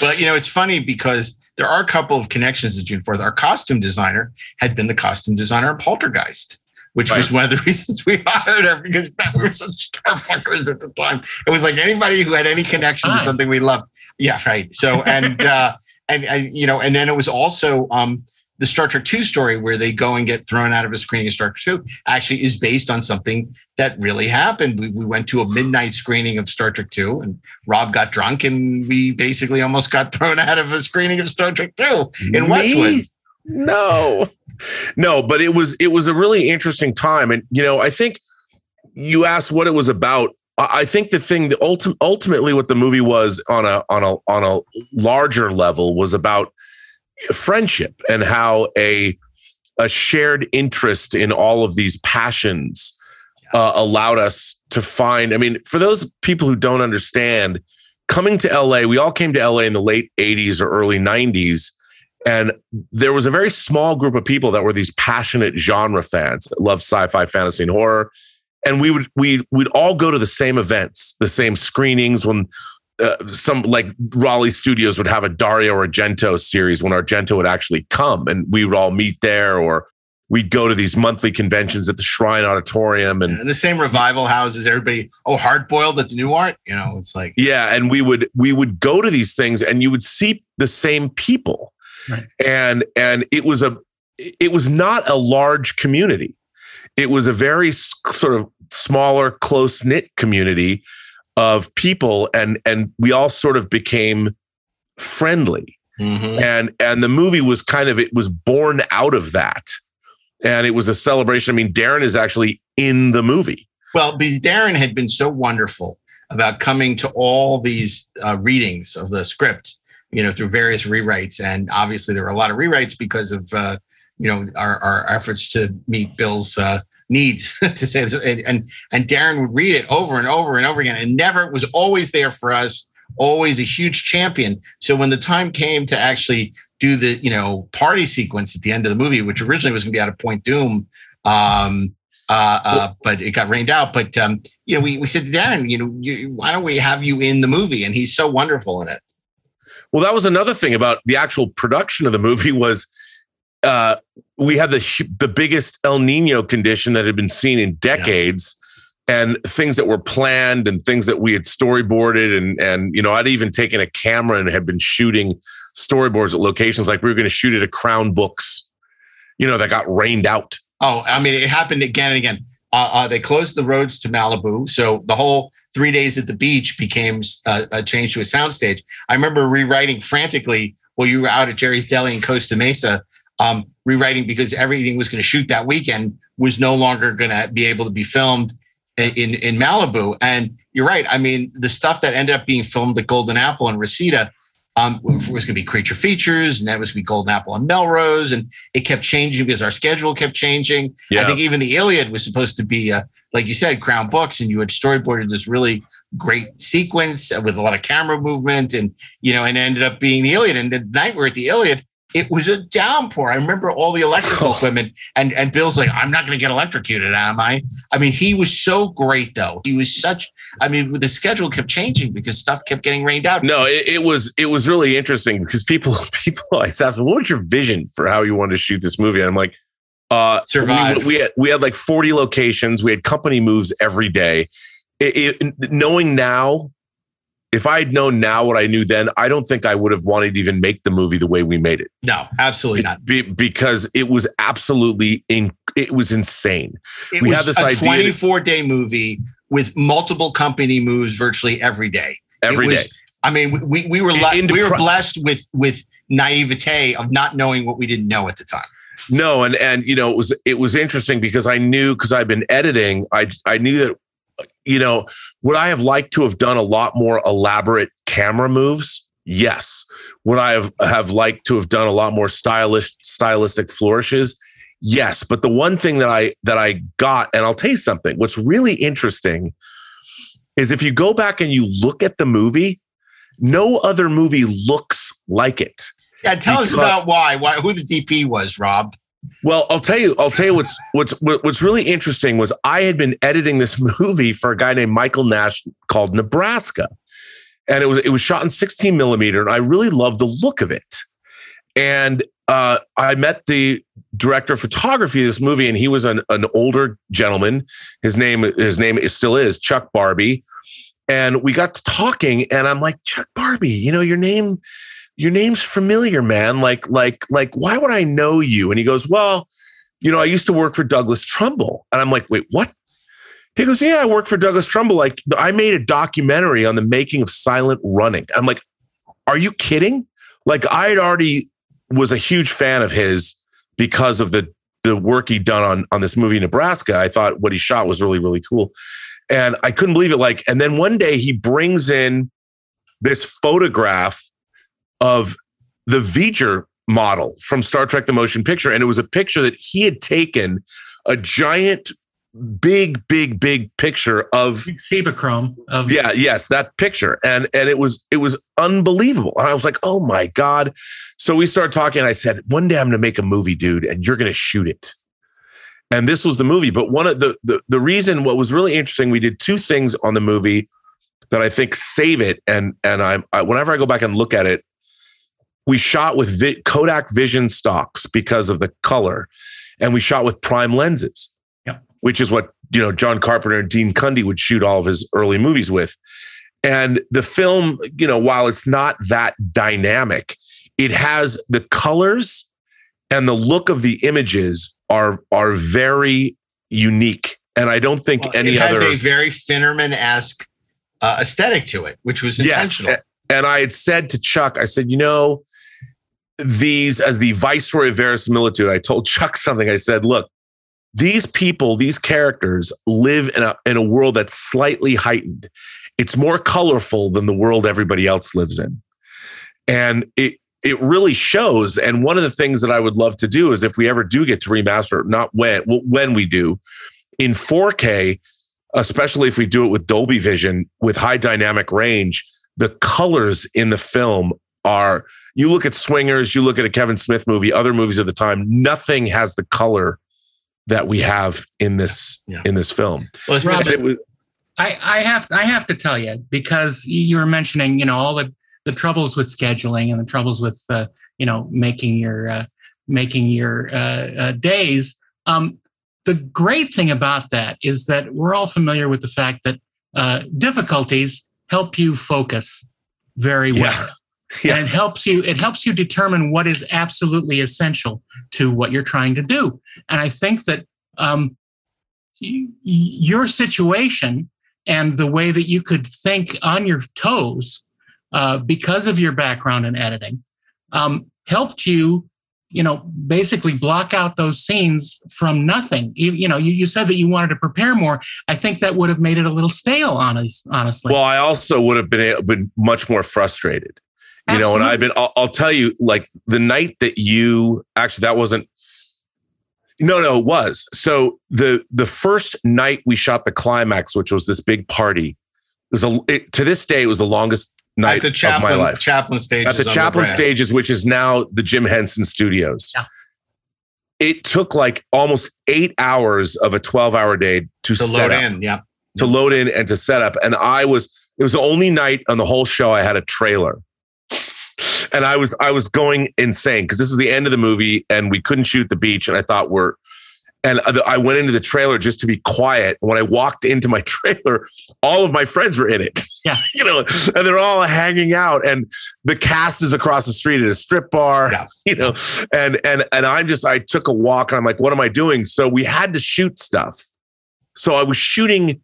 well, you know, it's funny because there are a couple of connections to June 4th. Our costume designer had been the costume designer in Poltergeist, which was one of the reasons we hired her because we were such starfuckers at the time. It was like anybody who had any connection to something we loved. Yeah, right. So and uh and, and you know, and then it was also um the Star Trek 2 story where they go and get thrown out of a screening of Star Trek 2 actually is based on something that really happened. We, we went to a midnight screening of Star Trek 2 and Rob got drunk and we basically almost got thrown out of a screening of Star Trek 2 in Me? Westwood. No. No but it was it was a really interesting time. And you know i think you asked what it was about. I think the thing that ultim- ultimately what the movie was on a on a on a larger level was about friendship and how a a shared interest in all of these passions uh, allowed us to find i mean for those people who don't understand coming to la we all came to la in the late 80s or early 90s and there was a very small group of people that were these passionate genre fans that loved sci-fi fantasy and horror and we would we we'd all go to the same events the same screenings when uh, some like Raleigh Studios would have a Dario Argento series when Argento would actually come and we would all meet there or we'd go to these monthly conventions at the Shrine Auditorium and And the same revival houses, everybody, oh, hard boiled at the Nuart. You know, it's like yeah, and we would we would go to these things and you would see the same people. And and it was a it was not a large community. It was a very sort of smaller close knit community of people and and we all sort of became friendly. And and the movie was kind of it was born out of that. And it was a celebration. I mean, Darren is actually in the movie. Well, because Darren had been so wonderful about coming to all these uh, readings of the script, you know, through various rewrites, and obviously there were a lot of rewrites because of uh, you know our, our efforts to meet Bill's uh, needs. to say, and, and and Darren would read it over and over and over again, and never was always there for us. Always a huge champion. So when the time came to actually do the you know party sequence at the end of the movie, which originally was going to be out of Point Dume, um, uh, uh, but it got rained out. But um, you know, we, we said to Darren, you know, you, why don't we have you in the movie? And he's so wonderful in it. Well, that was another thing about the actual production of the movie was uh, we had the the biggest El Nino condition that had been seen in decades, and things that were planned and things that we had storyboarded, and and you know I'd even taken a camera and had been shooting storyboards at locations like we were going to shoot at a Crown Books, you know, that got rained out. Oh, I mean, it happened again and again. Uh, uh, they closed the roads to Malibu, so the whole three days at the beach became uh, a change to a soundstage. I remember rewriting frantically while you were out at Jerry's Deli in Costa Mesa, um, rewriting because everything was going to shoot that weekend was no longer going to be able to be filmed in in Malibu. And you're right. I mean, the stuff that ended up being filmed at Golden Apple and Reseda um, was going to be creature features, and that was going to be Golden Apple and Melrose, and it kept changing because our schedule kept changing. I think even the Iliad was supposed to be, uh, like you said, Crown Books, and you had storyboarded this really great sequence with a lot of camera movement, and you know, and it ended up being the Iliad. And the night we're at the Iliad, it was a downpour. I remember all the electrical equipment, and and Bill's like, "I'm not going to get electrocuted, am I?" I mean, he was so great, though. He was such. I mean, the schedule kept changing because stuff kept getting rained out. No, it, it was it was really interesting because people people I asked what was your vision for how you wanted to shoot this movie? And I'm like, uh Survive. We, we had we had like 40 locations. We had company moves every day. it, it, knowing now, if I had known now what I knew then, I don't think I would have wanted to even make the movie the way we made it. No, absolutely not. Be, because it was absolutely in, it was insane. It we was had this a idea. that- 24 day movie with multiple company moves virtually every day. Every Every day. I mean, we- we, we were le- we were blessed with with naivete of not knowing what we didn't know at the time. No, and and you know it was it was interesting because I knew because I've been editing, I I knew that you know would I have liked to have done a lot more elaborate camera moves? Yes. Would I have have liked to have done a lot more stylish stylistic flourishes? Yes. But the one thing that I that I got, and I'll tell you something, what's really interesting is if you go back and you look at the movie, no other movie looks like it. Yeah, tell us about why, why who the DP was, Rob. Well, I'll tell you. I'll tell you what's what's what's really interesting was I had been editing this movie for a guy named Michael Nash called Nebraska, and it was it was shot in 16 millimeter, and I really loved the look of it. And uh, I met the director of photography of this movie, and he was an, an older gentleman. His name his name still is Chuck Barbee, and we got to talking, and I'm like Chuck Barbee, you know your name your name's familiar, man. Like, like, like, why would I know you? And he goes, Well, you know, I used to work for Douglas Trumbull. And I'm like, Wait, what? He goes, Yeah, I work for Douglas Trumbull. Like, I made a documentary on the making of silent running. I'm like, Are you kidding? Like, I had already was a huge fan of his because of the the work he'd done on on this movie Nebraska. I thought what he shot was really, really cool. And I couldn't believe it. Like, and then one day he brings in this photograph of the V'ger model from Star Trek The Motion Picture. And it was a picture that he had taken a giant, big, big, big picture of Chrome of yeah, yes, that picture. And and it was it was unbelievable. And I was like, oh my God. So we started talking. And I said, one day I'm gonna make a movie, dude, and you're gonna shoot it. And this was the movie. But one of the the, the reason what was really interesting, we did two things on the movie that I think save it. And and I, I whenever I go back and look at it, we shot with Vi- Kodak Vision stocks because of the color, and we shot with prime lenses, Yeah. which is what you know John Carpenter and Dean Cundey would shoot all of his early movies with. And the film, you know, while it's not that dynamic, it has the colors and the look of the images are are very unique. And I don't think any it has other a very Finnerman esque uh, aesthetic to it, which was intentional. Yes. And I had said to Chuck, I said, you know, these as the viceroy of verisimilitude, I told Chuck something. I said, look, these people, these characters live in a in a world that's slightly heightened. It's more colorful than the world everybody else lives in. And it it really shows. And one of the things that I would love to do is if we ever do get to remaster, not when, when we do, in 4K, especially if we do it with Dolby Vision with high dynamic range, the colors in the film are you look at Swingers, you look at a Kevin Smith movie, other movies of the time, nothing has the color that we have in this in this film. Well, it's- And it was- I, I have I have to tell you because you you were mentioning you know all the the troubles with scheduling and the troubles with uh, you know making your uh, making your uh, uh, days. Um, the great thing about that is that we're all familiar with the fact that uh, difficulties help you focus very well. And it helps you it helps you determine what is absolutely essential to what you're trying to do. And I think that um, y- your situation and the way that you could think on your toes uh, because of your background in editing um, helped you you know basically block out those scenes from nothing you, you know you, you said that you wanted to prepare more i think that would have made it a little stale honest, honestly Well, I also would have been been much more frustrated. You know, and I've been. I'll, I'll tell you, like the night that you actually that wasn't. No, no, it was. So the the first night we shot the climax, which was this big party, it was a it, to this day it was the longest night At the of my life. Chaplin stages. At the on Chaplin brand. stages, which is now the Jim Henson Studios. It took like almost eight hours of a twelve hour day to, To set load up in, yeah. to load in and to set up. And I was, it was the only night on the whole show I had a trailer. And I was, I was going insane because this is the end of the movie and we couldn't shoot the beach. And I thought we're, And I went into the trailer just to be quiet. When I walked into my trailer, all of my friends were in it. Yeah. you know, and they're all hanging out. And the cast is across the street at a strip bar, Yeah. you know, and and and I'm just I took a walk and I'm like, what am I doing? So we had to shoot stuff. So I was shooting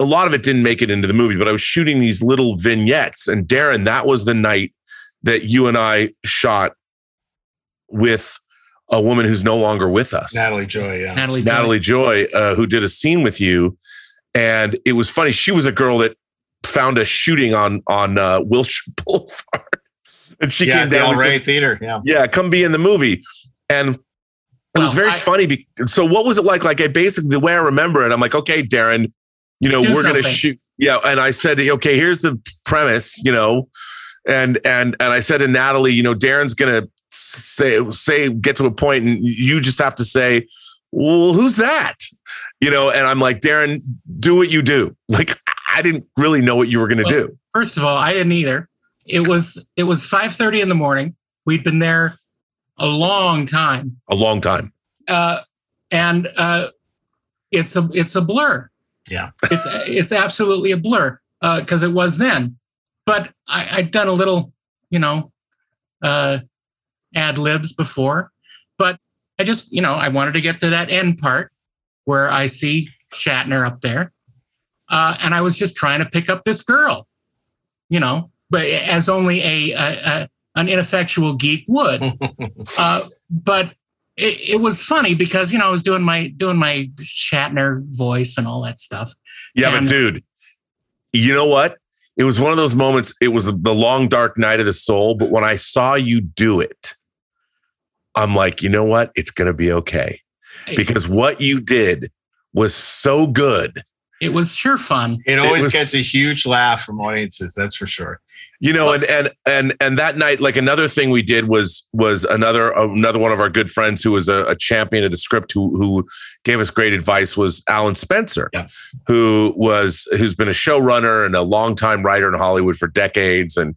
a lot of it didn't make it into the movie, but I was shooting these little vignettes. And Darren, that was the night that you and I shot with a woman who's no longer with us. Natalie Joy. Yeah. Natalie. Joy. Natalie Joy, uh, who did a scene with you, and it was funny. She was a girl that found a shooting on on uh, Wilshire Boulevard, and she yeah, came down. El and Rey said, Theater. Yeah. "Yeah, come be in the movie." And it was very I- funny. Be- so, what was it like? Like, I basically the way I remember it, I'm like, "Okay, Darren, you know, we're gonna shoot." Yeah, and I said, "Okay, here's the premise," you know, and and and I said to Natalie, you know, Darren's gonna say say get to a point, and you just have to say, "Well, who's that?" You know, and I'm like, Darren, do what you do. Like, I didn't really know what you were gonna Well, do. First of all, I didn't either. It was it was 5:30 in the morning. We'd been there a long time. A long time. Uh, and uh, it's a it's a blur. Yeah. It's it's absolutely a blur because it was then. But I, I'd done a little, you know, uh, ad libs before, but I just, you know, I wanted to get to that end part where I see Shatner up there, uh, and I was just trying to pick up this girl, you know, but as only a, a, a an ineffectual geek would. uh, but it, it was funny because you know I was doing my doing my Shatner voice and all that stuff. Yeah, And- but dude, you know what? It was one of those moments. It was the long dark night of the soul. But when I saw you do it, I'm like, you know what? It's gonna be okay because what you did was so good. It was sure fun. It always was- gets a huge laugh from audiences. That's for sure. You know, and and and and that night, like another thing we did was was another another one of our good friends who was a, a champion of the script who who gave us great advice was Alan Spencer, Yeah. who was who's been a showrunner and a longtime writer in Hollywood for decades, and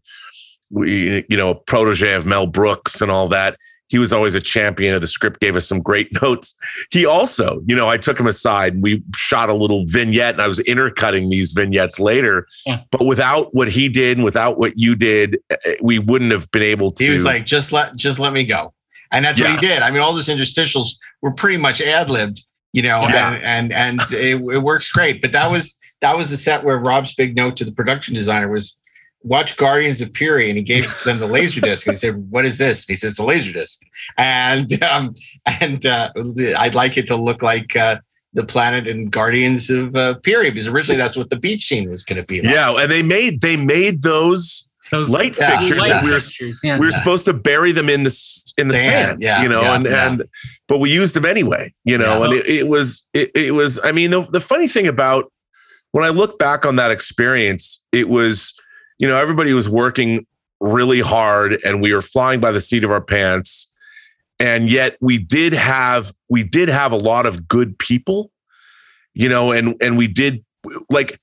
we you know a protege of Mel Brooks and all that. He was always a champion of the script, gave us some great notes. He also, you know, I took him aside and we shot a little vignette and I was intercutting these vignettes later. Yeah. But without what he did and without what you did, eh, we wouldn't have been able to. He was like, just let just let me go. And that's what he did. I mean, all those interstitials were pretty much ad-libbed, you know, Yeah. and and and it, it works great. But that was that was the set where Rob's big note to the production designer was watch Guardians of Fury, and he gave them the laser disc. And he said, "What is this?" And he said, "It's a laser disc." And um, and uh, I'd like it to look like uh, the planet in Guardians of uh, Fury because originally that's what the beach scene was going to be. Like. yeah, and they made they made those, Those light yeah, fixtures. light that we were fixtures, yeah. we were supposed to bury them in the in the Sand, sand, yeah, you know, yeah, and yeah. and but we used them anyway, you know, Yeah. and it, it was it, it was. I mean, the the funny thing about when I look back on that experience, it was you know everybody was working really hard, and we were flying by the seat of our pants, and yet we did have we did have a lot of good people, you know, and and we did like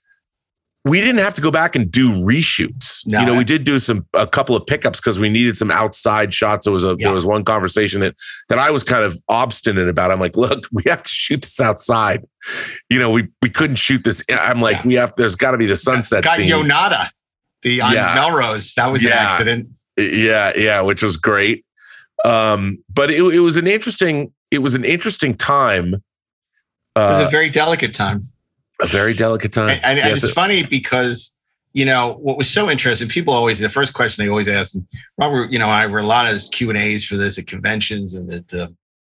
we didn't have to go back and do reshoots. No. You know, we did do some a couple of pickups because we needed some outside shots. There was a Yeah. there was one conversation that that I was kind of obstinate about. I'm like, look, we have to shoot this outside. You know, we we couldn't shoot this. I'm like, Yeah. we have. There's got to be the sunset Got scene. Yonada, the on Yeah. Melrose. That was an accident. Yeah, yeah, which was great. Um, but it, it was an interesting. It was an interesting time. It was Uh, a very delicate time. a very delicate time. And, and, and it's it- funny because, you know, what was so interesting, people always, the first question they always ask, and Robert, you know, I were a lot of Q and A's for this at conventions and at uh,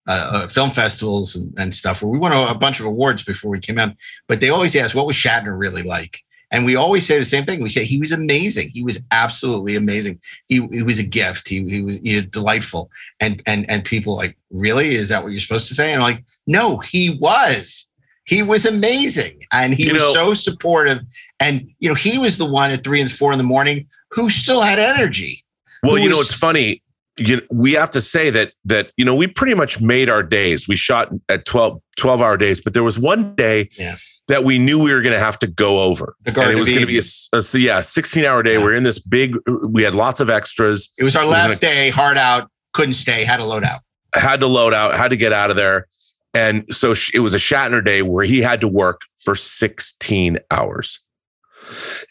uh, uh, film festivals and, and stuff where we won a, a bunch of awards before we came out. But they always ask, what was Shatner really like? And we always say the same thing. We say he was amazing. He was absolutely amazing. He, he was a gift. He, he was he delightful. And and and people like, really? Is that what you're supposed to say? And I'm like, no, he was. He was amazing. And he You was know- so supportive. And you know, he was the one at three and four in the morning who still had energy. Well, you know, it's funny. You, we have to say that that you know we pretty much made our days. We shot at 12, 12 hour days, but there was one day Yeah. That we knew we were going to have to go over, The and it was going to be a, a yeah sixteen hour day. Yeah. We're in this big. We had lots of extras. It was our was last an- day, hard out, couldn't stay, had to load out. Had to load out. Had to get out of there. And so sh- it was a Shatner day where he had to work for 16 hours.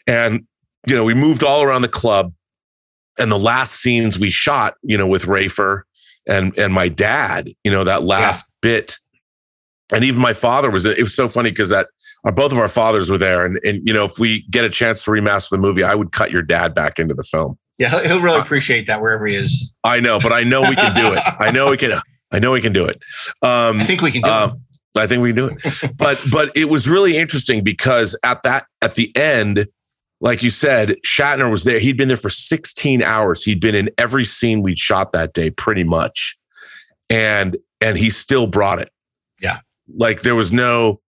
And, you know, we moved all around the club. And the last scenes we shot, you know, with Rafer and and my dad, you know, that last bit. And even my father was, it was so funny because that our, both of our fathers were there. And, and, you know, if we get a chance to remaster the movie, I would cut your dad back into the film. Yeah, he'll, really appreciate that wherever he is. I know, but I know we can do it. I know we can. I know we can do it. Um, I think we can do um, I think we can do it. But but it was really interesting because at that at the end, like you said, Shatner was there. He'd been there for 16 hours. He'd been in every scene we'd shot that day, pretty much, and and he still brought it. Yeah, like there was no,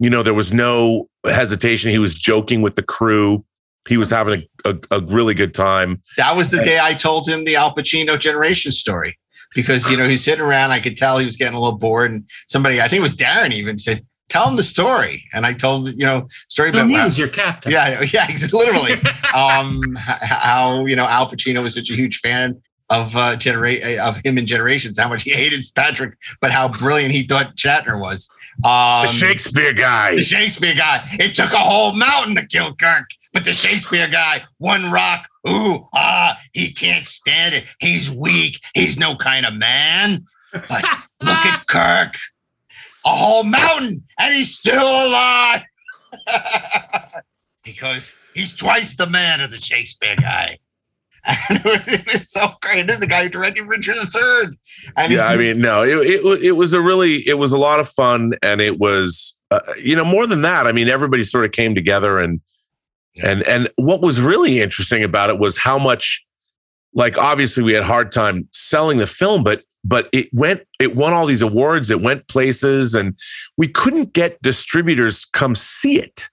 you know, there was no hesitation. He was joking with the crew. He was having a, a, a really good time. That was the day I told him the Al Pacino generation story because you know he's sitting around. I could tell he was getting a little bored, and somebody, I think it was Darren, even said, "Tell him the story." And I told you know story about News, your captain. yeah, yeah, ex- literally. um, h- how you know Al Pacino was such a huge fan of uh, generate of him in Generations. How much he hated Patrick, but how brilliant he thought Shatner was. Um, The Shakespeare guy. the Shakespeare guy. It took a whole mountain to kill Kirk, but the Shakespeare guy, one rock. Ooh, ah, he can't stand it. He's weak. He's no kind of man. But look at Kirk, a whole mountain, and he's still alive. because he's twice the man of the Shakespeare guy. And it was, it was so great. This is the guy who directed Richard III. And yeah, I mean, no, it, it it was a really it was a lot of fun, and it was uh, you know more than that. I mean, everybody sort of came together, and and and what was really interesting about it was how much like obviously we had a hard time selling the film, but but it went it won all these awards, it went places, and we couldn't get distributors come see it.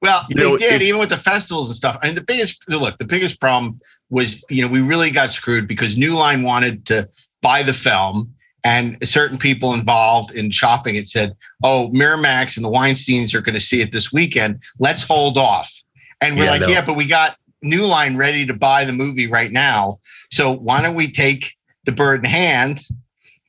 Well, You they know, did, even with the festivals and stuff. I mean, the biggest look, the biggest problem was, you know, we really got screwed because New Line wanted to buy the film, and certain people involved in shopping it said, "Oh, Miramax and the Weinstein's are going to see it this weekend. Let's hold off." And we're Yeah, like, know. "Yeah, but we got New Line ready to buy the movie right now. So why don't we take the bird in hand?"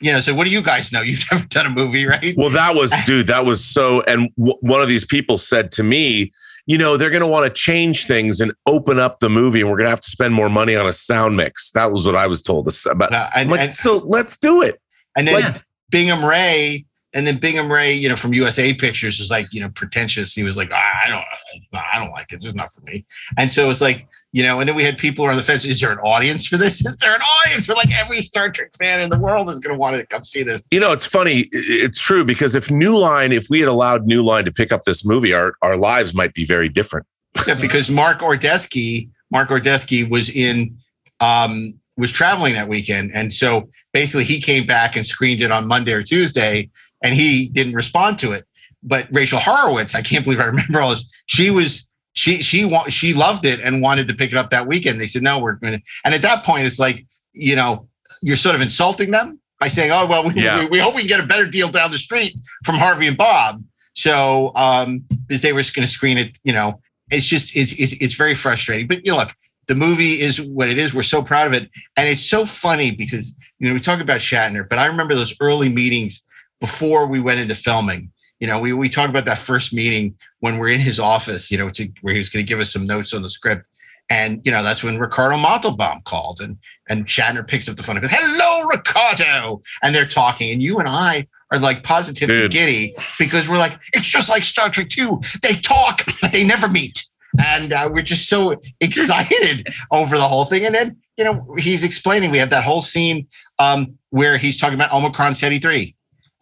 You know, so what do you guys know? You've never done a movie, right? Well, that was, dude, that was so. And w- one of these people said to me, you know, they're going to want to change things and open up the movie, and we're going to have to spend more money on a sound mix. That was what I was told. to But and- like, and- so let's do it. And then Like- Bingham Ray, and then Bingham Ray, you know, from USA Pictures was like, you know, pretentious. He was like, ah, I don't, not, I don't like it. It's not for me. And so it's like, you know, and then we had people on the fence. Is there an audience for this? Is there an audience for like every Star Trek fan in the world is going to want to come see this? You know, it's funny. It's true because if New Line, if we had allowed New Line to pick up this movie, our our lives might be very different. Yeah, because Mark Ordesky, Mark Ordesky was in, um, was traveling that weekend, and so basically he came back and screened it on Monday or Tuesday, and he didn't respond to it. But Rachel Horowitz, I can't believe I remember all this. She was she she wa- she loved it and wanted to pick it up that weekend. They said no, we're going to. And at that point, it's like you know you're sort of insulting them by saying, oh well, we, Yeah. we, we hope we can get a better deal down the street from Harvey and Bob. So um, because they were just going to screen it, you know, it's just it's, it's it's very frustrating. But you know, look, the movie is what it is. We're so proud of it, and it's so funny because you know we talk about Shatner, but I remember those early meetings before we went into filming. You know, we we talked about that first meeting when we're in his office. You know, to, where he was going to give us some notes on the script. And you know that's when Ricardo Montalban called, and and Shatner picks up the phone and goes, "Hello, Ricardo," and they're talking, and you and I are like positively Dude. giddy because we're like, it's just like Star Trek Two. They talk, but they never meet, and uh, we're just so excited over the whole thing. And then you know he's explaining. We have that whole scene um, where he's talking about Omicron Ceti three,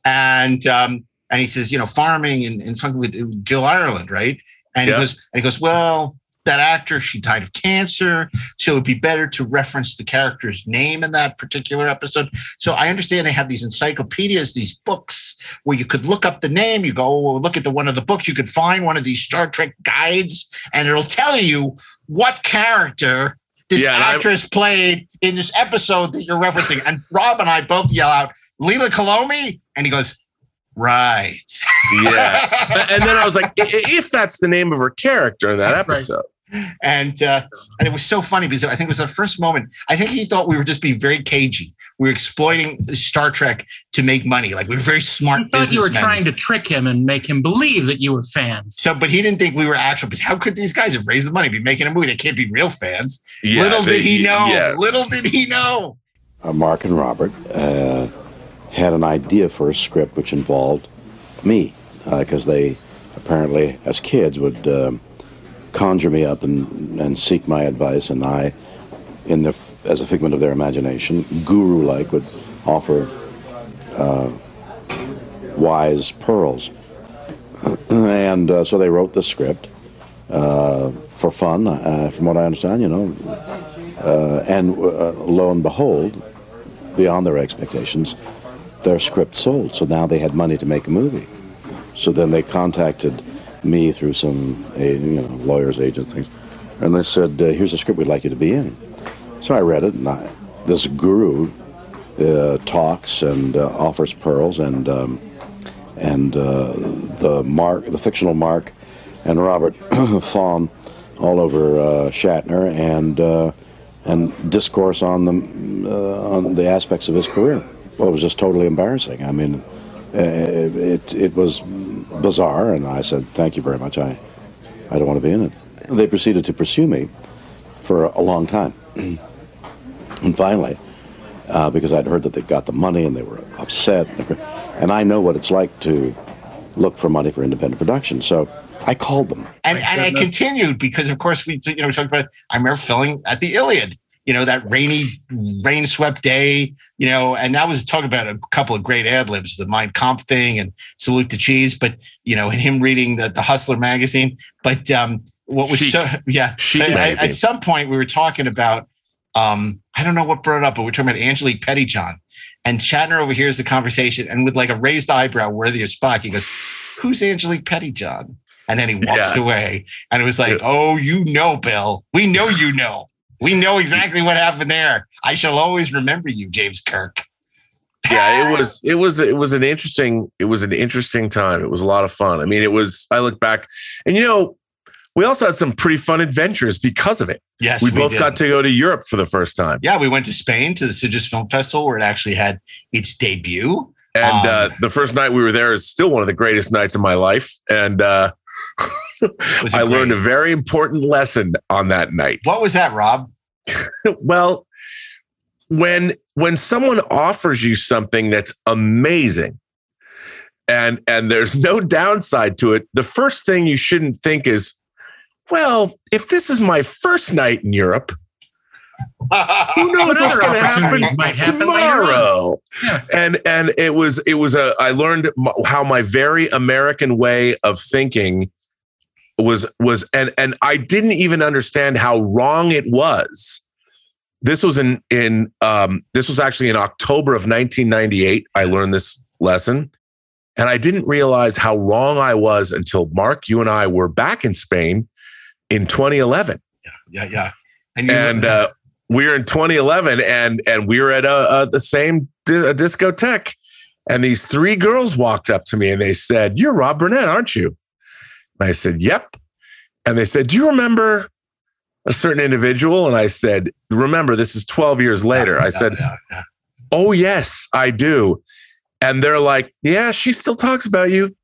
and um, and he says, you know, farming and, and fucking with Jill Ireland, right? And he goes, and he goes, well, that actor, she died of cancer, so it'd be better to reference the character's name in that particular episode. So I understand they have these encyclopedias, these books where you could look up the name. You go, oh, look at the one of the books. You could find one of these Star Trek guides, and it'll tell you what character this Yeah, actress played in this episode that you're referencing. And Rob and I both yell out, Leila Kalomi, and he goes, right. Yeah. and then I was like, i- i- if that's the name of her character in that episode, and uh, and it was so funny because I think it was the first moment. I think he thought we were just being very cagey. We were exploiting Star Trek to make money. Like we were very smart. I thought you were businessmen. trying to trick him and make him believe that you were fans. So, but he didn't think we were actual. Because how could these guys have raised the money be making a movie? They can't be real fans. Yeah, Little they- did he know. yeah. Little did he know. uh, Mark and Robert uh, had an idea for a script which involved me, because they apparently, as kids, would um, conjure me up and, and seek my advice, and I, in the as a figment of their imagination, guru-like, would offer uh, wise pearls. and uh, so they wrote the script uh, for fun, uh, from what I understand, you know. Uh, and uh, lo and behold, beyond their expectations, their script sold. So now they had money to make a movie. So then they contacted me through some you know lawyers, agents, things, and they said, uh, "Here's a script we'd like you to be in." So I read it, and I, this guru uh, talks and uh, offers pearls, and um, and uh, the Mark, the fictional Mark, and Robert fawn all over uh, Shatner and uh, and discourse on the on the aspects of his career. Well, it was just totally embarrassing. I mean, uh, it it was bizarre, and I said, "Thank you very much. I I don't want to be in it." They proceeded to pursue me for a long time, and finally, uh, because I'd heard that they got the money and they were upset, and I know what it's like to look for money for independent production, so I called them. And and I continued because, of course, we you know we talked about. I remember filming at the Iliad. You know that rainy, rain swept day. You know, and that was talking about a couple of great ad libs, the Mind Comp thing and Salute the Cheese. But you know, and him reading the the Hustler magazine. But um, what was so yeah, Chic at- some point we were talking about. Um, I don't know what brought it up, but we're talking about Angelique Pettyjohn, and Shatner overhears the conversation, and with like a raised eyebrow, worthy of Spock, he goes, "Who's Angelique Pettyjohn?" And then he walks Yeah. away, and it was like, "Oh, you know, Bill. We know you know. We know exactly what happened there. I shall always remember you, James Kirk." yeah it was it was it was an interesting it was an interesting time it was a lot of fun i mean it was i look back and you know we also had some pretty fun adventures because of it Yes, we we both did. got to go to europe for the first time Yeah, we went to Spain to the Sitges Film Festival, where it actually had its debut. and Um, uh, the first night we were there is still one of the greatest nights of my life and uh, Was it i learned a very important lesson on that night What was that, Rob? well when when someone offers you something that's amazing and and there's no downside to it the first thing you shouldn't think is well if this is my first night in europe who knows what's going to happen opportunities might happen later on? tomorrow Yeah. and and it was it was a i learned how my very american way of thinking was was and and i didn't even understand how wrong it was. This was in in um this was actually in october of 1998 i learned this lesson. And i didn't realize how wrong i was until mark you and i were back in spain in 2011 Yeah, yeah. And, and uh, we were in 2011 and and we were at a, a the same di- a discotheque. And these three girls walked up to me and they said you're rob burnett aren't you and i said yep and they said do you remember a certain individual and i said remember this is 12 years later i said oh yes i do and they're like yeah she still talks about you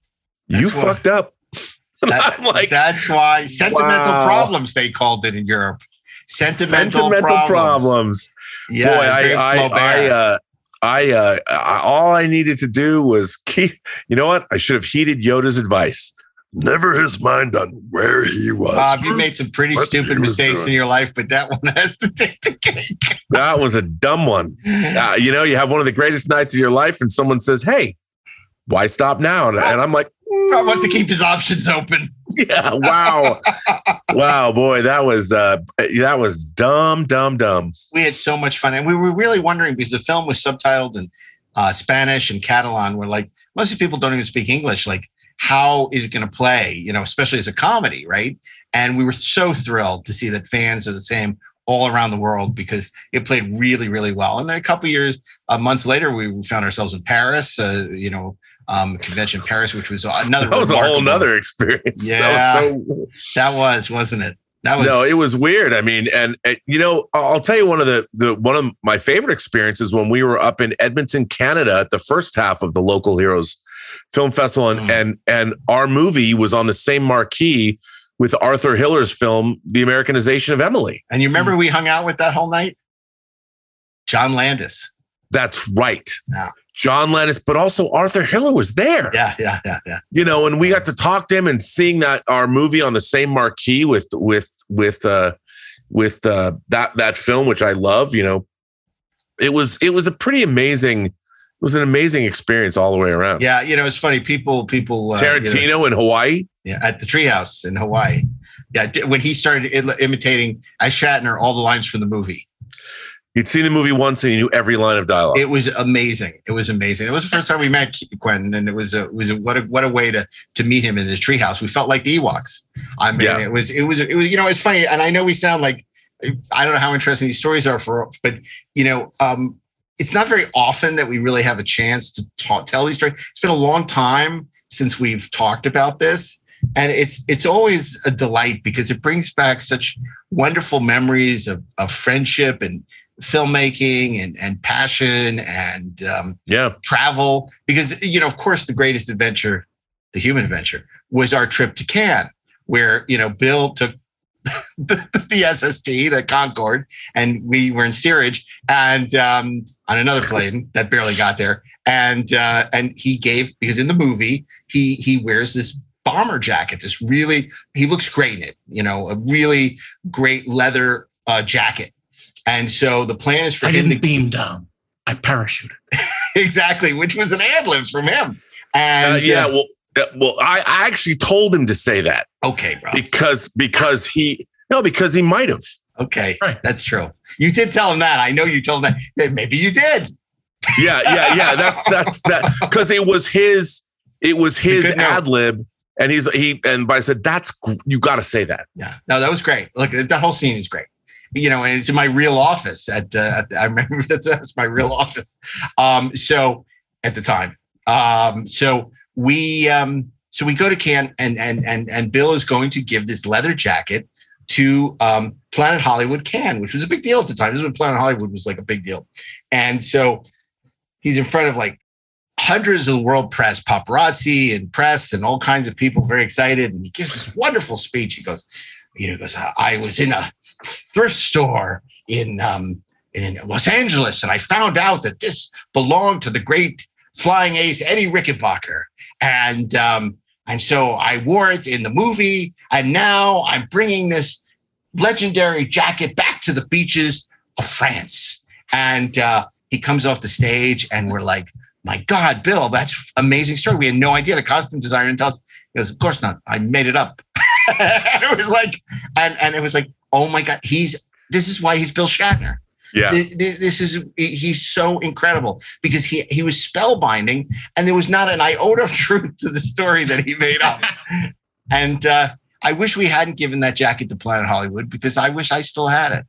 you That's fucked up that- i'm like that's why sentimental Wow. problems they called it in Europe. Sentimental, sentimental problems. problems. Yeah, Boy, I, I, I, uh, I, uh, I, all I needed to do was keep. You know what? I should have heeded Yoda's advice. Never his mind on where he was. Bob, you made some pretty What stupid mistakes doing. in your life, but that one has to take the cake. That was a dumb one. Uh, you know, you have one of the greatest nights of your life, and someone says, "Hey, why stop now?" And, and I'm like, Rob wants to keep his options open. "Yeah, wow, wow, boy, that was uh, that was dumb, dumb, dumb." we had so much fun and we were really wondering because the film was subtitled in uh, spanish and catalan where like most of people don't even speak english like how is it going to play you know especially as a comedy right and we were so thrilled to see that fans are the same all around the world because it played really really well and then a couple years uh, months later we found ourselves in paris uh, you know um, convention in paris which was another That was a whole remarkable- nother experience. Yeah. That was so that was wasn't it That was no, it was weird. I mean, and, and, you know, I'll tell you one of the the one of my favorite experiences when we were up in Edmonton, Canada, at the first half of the Local Heroes Film Festival, and Mm. and and our movie was on the same marquee with Arthur Hiller's film, The Americanization of Emily. And you remember we hung out with that whole night? John Landis. That's right. Yeah. John Landis, but also Arthur Hiller was there. Yeah, yeah, yeah, yeah. you know, and we got to talk to him and seeing that our movie on the same marquee with with with uh with uh that that film, which I love, you know, it was it was a pretty amazing, it was an amazing experience all the way around. Yeah, you know, it's funny. People, people, uh, Tarantino you know, in Hawaii. yeah, at the treehouse in Hawaii. Yeah, when he started imitating as Shatner all the lines from the movie, You'd seen the movie once and you knew every line of dialogue. it was amazing. It was amazing. It was the first time we met Quentin, and it was a it was a, what a what a way to to meet him in the treehouse. We felt like the Ewoks. I mean, Yeah. it was it was it was you know it's funny, and I know we sound like I don't know how interesting these stories are for, but you know, um, it's not very often that we really have a chance to talk, tell these stories. It's been a long time since we've talked about this, and it's it's always a delight because it brings back such wonderful memories of, of friendship and filmmaking and and passion and um, yeah, travel. Because you know, of course, the greatest adventure, the human adventure, was our trip to Cannes, where you know Bill took the, the SST, the Concorde, and we were in steerage and um, on another plane that barely got there. And uh, and he gave because in the movie he he wears this bomber jacket. This really he looks great in it. You know, a really great leather uh, jacket. And so the plan is for I him didn't to beam down. I parachuted. exactly, which was an ad lib from him. And Uh, yeah, uh, well, well, I, I actually told him to say that okay, bro. because because he no because he might have. Okay, that's true. You did tell him that. I know you told him that. Yeah, Maybe you did. Yeah, yeah, yeah. That's that's that because it was his it was his ad lib, and he's he and but I said that's you got to say that. Yeah, no, that was great. Look, that whole scene is great. You know, and it's in my real office. At, uh, at I remember that's, that's my real office. Um, so at the time, um, so we um, so we go to Cannes, and and and and Bill is going to give this leather jacket to um, Planet Hollywood Cannes, which was a big deal at the time. This is when Planet Hollywood was like a big deal, and so he's in front of like hundreds of the world press, paparazzi and press, and all kinds of people very excited. And he gives this wonderful speech. He goes, you know, goes, I was in a thrift store in um, in Los Angeles, and I found out that this belonged to the great flying ace Eddie Rickenbacker, and um, and so I wore it in the movie, and now I'm bringing this legendary jacket back to the beaches of France. And uh, he comes off the stage, and we're like, "My God, Bill, that's amazing story." We had no idea. The costume designer didn't tell us. He goes, "Of course not. I made it up." and it was like, and and it was like, "Oh my God, he's this is why he's Bill Shatner." Yeah. Th- th- This is he's so incredible because he he was spellbinding and there was not an iota of truth to the story that he made up. and uh, I wish we hadn't given that jacket to Planet Hollywood because I wish I still had it.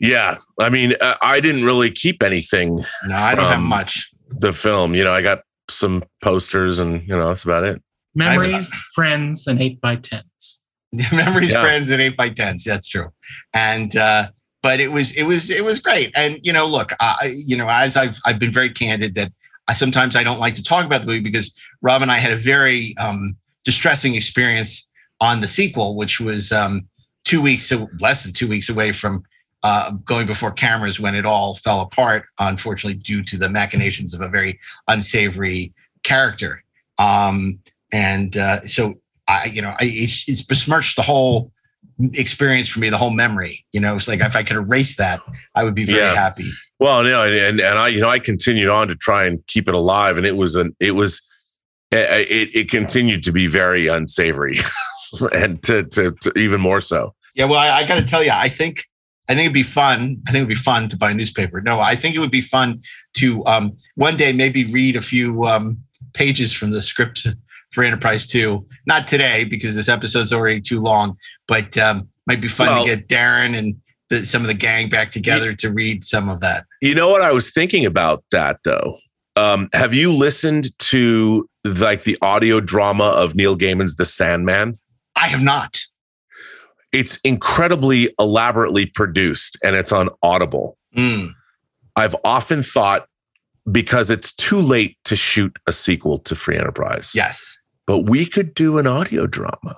Yeah, I mean, uh, I didn't really keep anything. No, I don't have much. The film, you know, I got some posters, and you know, that's about it. Memories, friends, and eight by tens. Memories, Yeah. friends, and eight by tens. That's true. And uh, but it was it was it was great. And you know, look, I you know, as I've I've been very candid that I sometimes I don't like to talk about the movie because Rob and I had a very um, distressing experience on the sequel, which was um, two weeks less than two weeks away from uh, going before cameras when it all fell apart, unfortunately, due to the machinations of a very unsavory character. Um, and uh, so I, you know, I, it's, it's besmirched the whole experience for me, the whole memory. You know, it's like if I could erase that, I would be very Yeah. happy. Well, no, and and I, you know, I continued on to try and keep it alive, and it was an, it was, it it, it continued to be very unsavory, and to, to to even more so. Yeah, well, I, I got to tell you, I think I think it'd be fun. I think it'd be fun to buy a newspaper. No, I think it would be fun to um, one day maybe read a few um, pages from the script for Enterprise Two. Not today because this episode's already too long, but um, might be fun Well- to get Darren and the, some of the gang back together to read some of that. You know what I was thinking about that though. Um, have you listened to like the audio drama of Neil Gaiman's The Sandman? I have not. it's incredibly elaborately produced and it's on Audible. Mm. I've often thought because it's too late to shoot a sequel to Free Enterprise. Yes. But we could do an audio drama.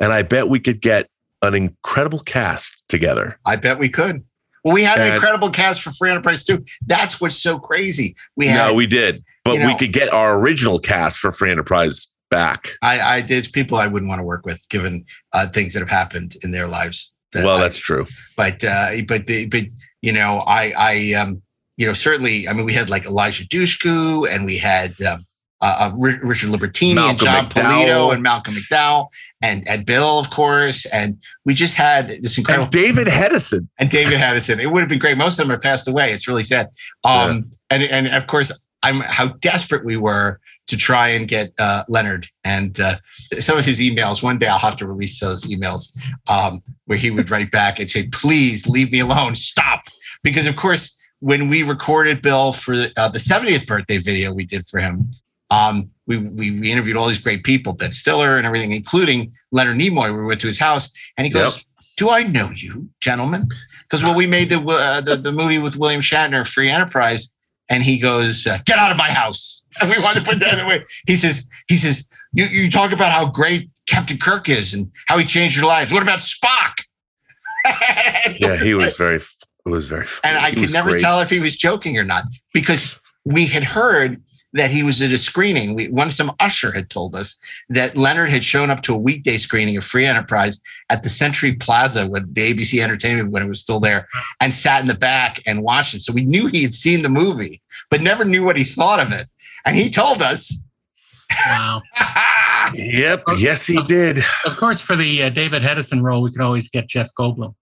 And I bet we could get an incredible cast together. I bet we could. Well, we had an incredible cast for Free Enterprise too. That's what's so crazy. We had no, we did. But you know- we could get our original cast for Free Enterprise back. I, I there's people I wouldn't want to work with given uh, things that have happened in their lives. that well, I- that's true. but uh, but but you know, I I um you know certainly I mean we had like Eliza Dushku and we had um, uh, uh, Richard Libertini and John McDowell. Polito and Malcolm McDowell and and Bill of course and we just had this incredible And David Hedison. and David Hedison. It would have been great. Most of them are passed away. It's really sad. Um, and and of course, I'm how desperate we were to try and get uh, Leonard and uh, some of his emails. One day I'll have to release those emails um, where he would write back and say, "Please leave me alone. Stop." Because of course, when we recorded Bill for uh, the 70th birthday video we did for him. Um, we, we we interviewed all these great people, Ben Stiller and everything, including Leonard Nimoy. We went to his house, and he goes, Yep. "Do I know you, gentlemen?" Because when we made the, uh, the the movie with William Shatner, Free Enterprise, and he goes, uh, "Get out of my house!" And we wanted to put that away. He says, "He says you you talk about how great Captain Kirk is and how he changed your lives. What about Spock?" Yeah, he was very it was very and I he could never great. tell if he was joking or not because we had heard that he was at a screening. We, one some usher had told us that Leonard had shown up to a weekday screening of Free Enterprise at the Century Plaza when the ABC Entertainment when it was still there, and sat in the back and watched it. So we knew he had seen the movie, but never knew what he thought of it. And he told us, Wow. Yep. Yes, he did. Of course, for the uh, David Hedison role, we could always get Jeff Goldblum.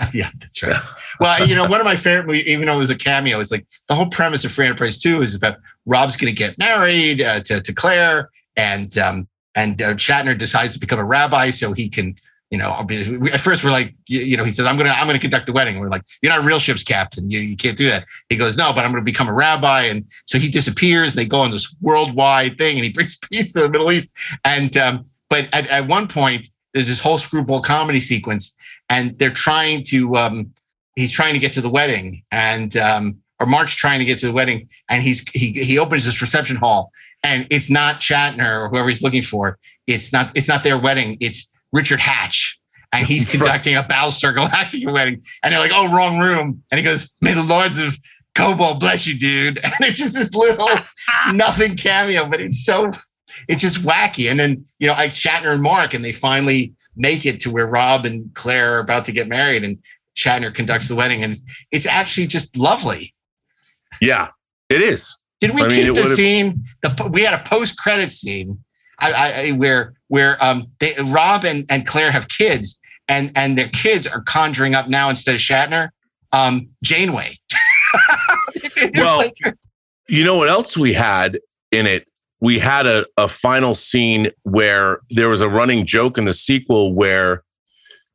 yeah, that's right. Well, you know, one of my favorite movies, even though it was a cameo, is like the whole premise of Free Enterprise 2 is about Rob's going to get married uh, to, to Claire, and um, and uh, Shatner decides to become a rabbi so he can, you know, be, at first we're like, you, you know, he says, I'm to I'm to conduct the wedding. We're like, you're not a real ship's captain. You, you can't do that. He goes, no, but I'm to become a rabbi. And so he disappears. And they go on this worldwide thing, and he brings peace to the Middle East. And um, but at, at one point, there's this whole screwball comedy sequence, and they're trying to um, he's trying to get to the wedding, and um, or Mark's trying to get to the wedding, and he's he he opens this reception hall, and it's not Shatner or whoever he's looking for. It's not it's not their wedding. It's Richard Hatch. And he's conducting a Battlestar Galactica wedding. And they're like, oh, wrong room. And he goes, May the Lords of Kobol bless you, dude. And it's just this little nothing cameo, but it's so it's just wacky. And then, you know, like Shatner and Mark, and they finally make it to where Rob and Claire are about to get married, and Shatner conducts the wedding, and it's actually just lovely. Yeah, it is. Did we I keep it the scene? The we had a post credit scene, I, I, where where um they, Rob and, and Claire have kids, and and their kids are conjuring up now instead of Shatner, um Janeway. Well, you know what else we had in it? We had a, a final scene where there was a running joke in the sequel where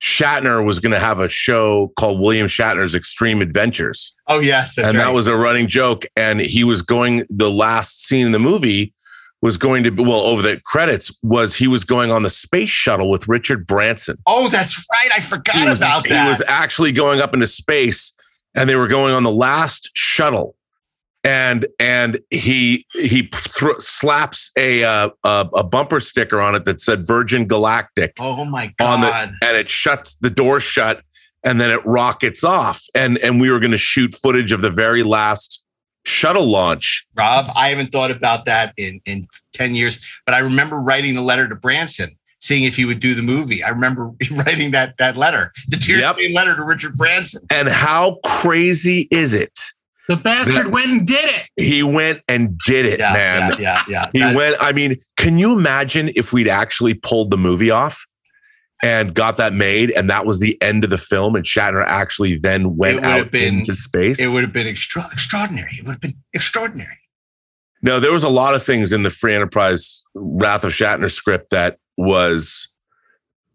Shatner was going to have a show called William Shatner's Extreme Adventures. oh yes, that's and right. that was a running joke. And he was going, the last scene in the movie was going to be, well, over the credits, was he was going on the space shuttle with Richard Branson. oh, that's right. I forgot was, about that. he was actually going up into space and they were going on the last shuttle. And and he he thr slaps a, uh, a a bumper sticker on it that said Virgin Galactic oh my on the god. and it shuts the door shut and then it rockets off and and we were going to shoot footage of the very last shuttle launch Rob, I haven't thought about that in, in 10 years, but I remember writing the letter to Branson, seeing if he would do the movie. I remember writing that that letter, the tear Yep. letter to Richard Branson. and how crazy is it The bastard That- went and did it. he went and did it Yeah, man yeah, yeah, yeah. he That- went i mean can you imagine if we'd actually pulled the movie off and got that made and that was the end of the film and shatner actually then went would out been- into space It would have been extra- extraordinary. It would have been extraordinary. No, there was a lot of things in the Free Enterprise Wrath of Shatner script that was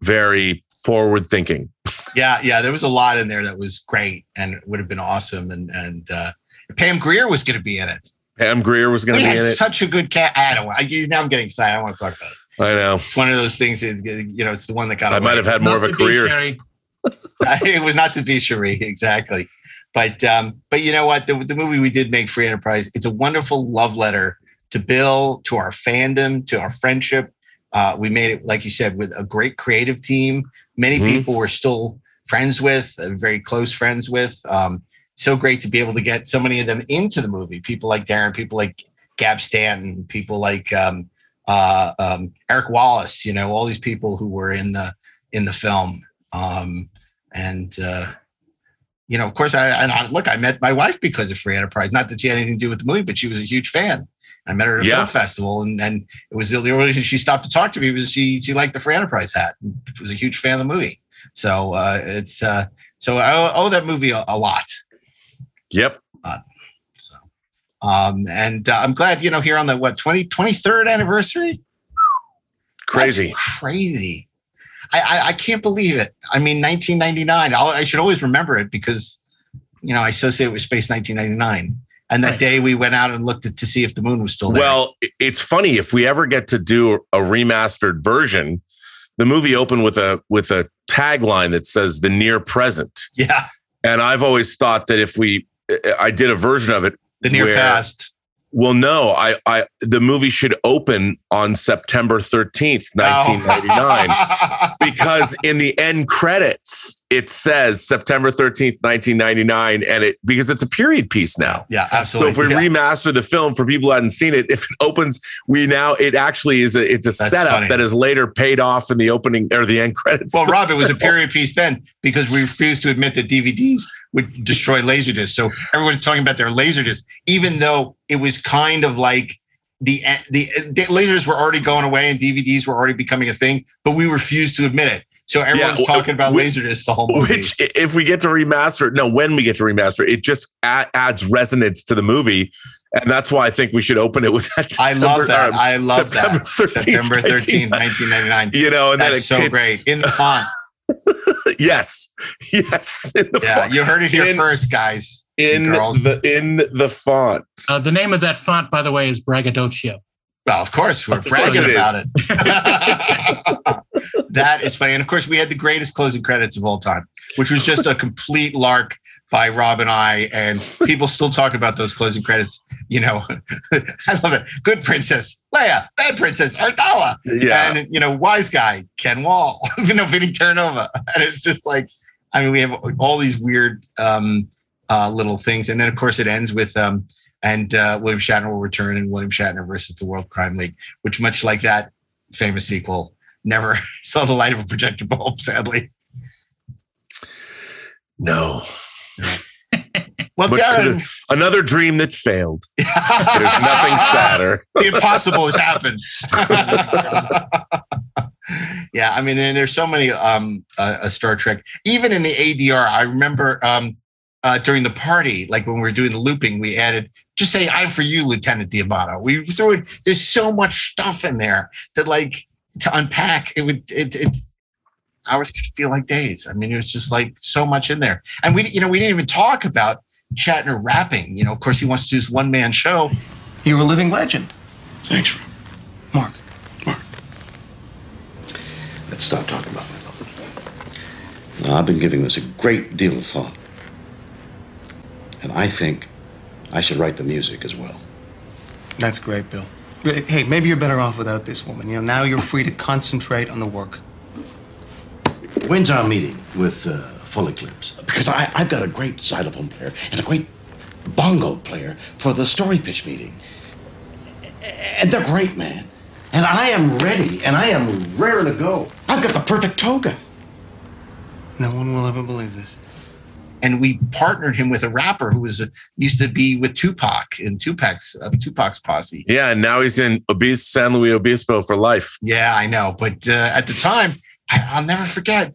very forward thinking. Yeah, yeah. There was a lot in there that was great and would have been awesome. And and uh, Pam Grier was going to be in it. Pam Grier was going to be had in it. such a good cat. I don't. I, now I'm getting excited. I want to talk about it. I know. It's one of those things. That, you know, it's the one that got. I away. might have had more of a career. it was not to be Cherie, exactly. But um, but you know what? The, the movie we did make, Free Enterprise, it's a wonderful love letter to Bill, to our fandom, to our friendship. Uh, we made it, like you said, with a great creative team. Many Mhm. people we're still friends with, uh, very close friends with. Um, so great to be able to get so many of them into the movie. People like Darren, people like Gab Stanton, people like um, uh, um, Eric Wallace. You know, all these people who were in the in the film. Um, and uh, you know, of course, I, I look. I met my wife because of Free Enterprise. Not that she had anything to do with the movie, but she was a huge fan. I met her at a Yeah. film festival, and and it was the only reason she stopped to talk to me was she she liked the Free Enterprise hat. and Was a huge fan of the movie. So uh, it's uh, so I owe, owe that movie a, a lot. Yep. So um, and uh, I'm glad, you know, here on the what 20, 23rd anniversary. Crazy. That's crazy. I, I I can't believe it. I mean, 1999. I'll, I should always remember it because, you know, I associate it with Space 1999. And that day we went out and looked at, to see if the moon was still there. Well, it's funny if we ever get to do a remastered version. The movie opened with a with a tagline that says "the near present," yeah, and I've always thought that if we, I did a version of it, the near where- past. Well, no, I, I, the movie should open on September thirteenth, Oh. nineteen ninety nine, because in the end credits it says September thirteenth, nineteen ninety nine, and it because it's a period piece now. Yeah, absolutely. So if we Yeah. remaster the film for people who hadn't seen it, if it opens, we now it actually is a it's a That's setup funny. that is later paid off in the opening or the end credits. Well, Rob, it was a period piece then because we refused to admit that DVDs would destroy Laserdisc. So everyone's talking about their Laserdisc, even though it was kind of like the the, the lasers were already going away and DVDs were already becoming a thing, but we refused to admit it. So everyone's Yeah, talking about which- Laserdisc the whole movie. Which, if we get to remaster it, no, when we get to remaster it, it just a- adds resonance to the movie. And that's why I think we should open it with that. I love that. uh, I love September that. 13th, September 13th, 1999. You know, and then That's it so great. In the font. yes, yes. Yeah, font. you heard it here In- first, guys. In the in the font. Uh, the name of that font, by the way, is Braggadocio. Well, of course, we're Of course bragging it about is. it. that is funny. And of course, we had the greatest closing credits of all time, which was just a complete lark by Rob and I. And people still talk about those closing credits. You know, I love it. Good princess, Leia. Bad princess, Ardala. Yeah. And, you know, wise guy, Ken Wahl, you know, Vinny Terranova. And it's just like, I mean, we have all these weird um, uh, little things. And then, of course, it ends with, um, and uh, William Shatner will return in William Shatner versus the World Crime League, which, much like that famous sequel, never saw the light of a projector bulb, sadly. No. Well, But Darren, another dream that failed. There's nothing sadder. the impossible has happened. yeah, I mean, and there's so many um uh, uh, Star Trek. Even in the ADR, I remember um uh, during the party, like when we were doing the looping, we added just say "I'm for you, Lieutenant D'Amato." We threw it. There's so much stuff in there that, like, to unpack, it would it it hours could feel like days. I mean, it was just like so much in there, and we you know we didn't even talk about Shatner rapping. You know, of course, he wants to do his one man show. You're a living legend. Thanks, Mark. Mark. Let's stop talking about my love. Now, I've been giving this a great deal of thought. And I think I should write the music as well. That's great, Bill. Hey, maybe you're better off without this woman. You know, now you're free to concentrate on the work. When's our meeting with uh, Full Eclipse? Because I, I've got a great xylophone player and a great bongo player for the story pitch meeting. And they're great, man. And I am ready, and I am raring to go. I've got the perfect toga. No one will ever believe this. and we partnered him with a rapper who was used to be with Tupac in Tupac's uh, Tupac's posse. Yeah, and now he's in Obis San Luis Obispo for life. Yeah, I know, but uh, at the time, I, I'll never forget.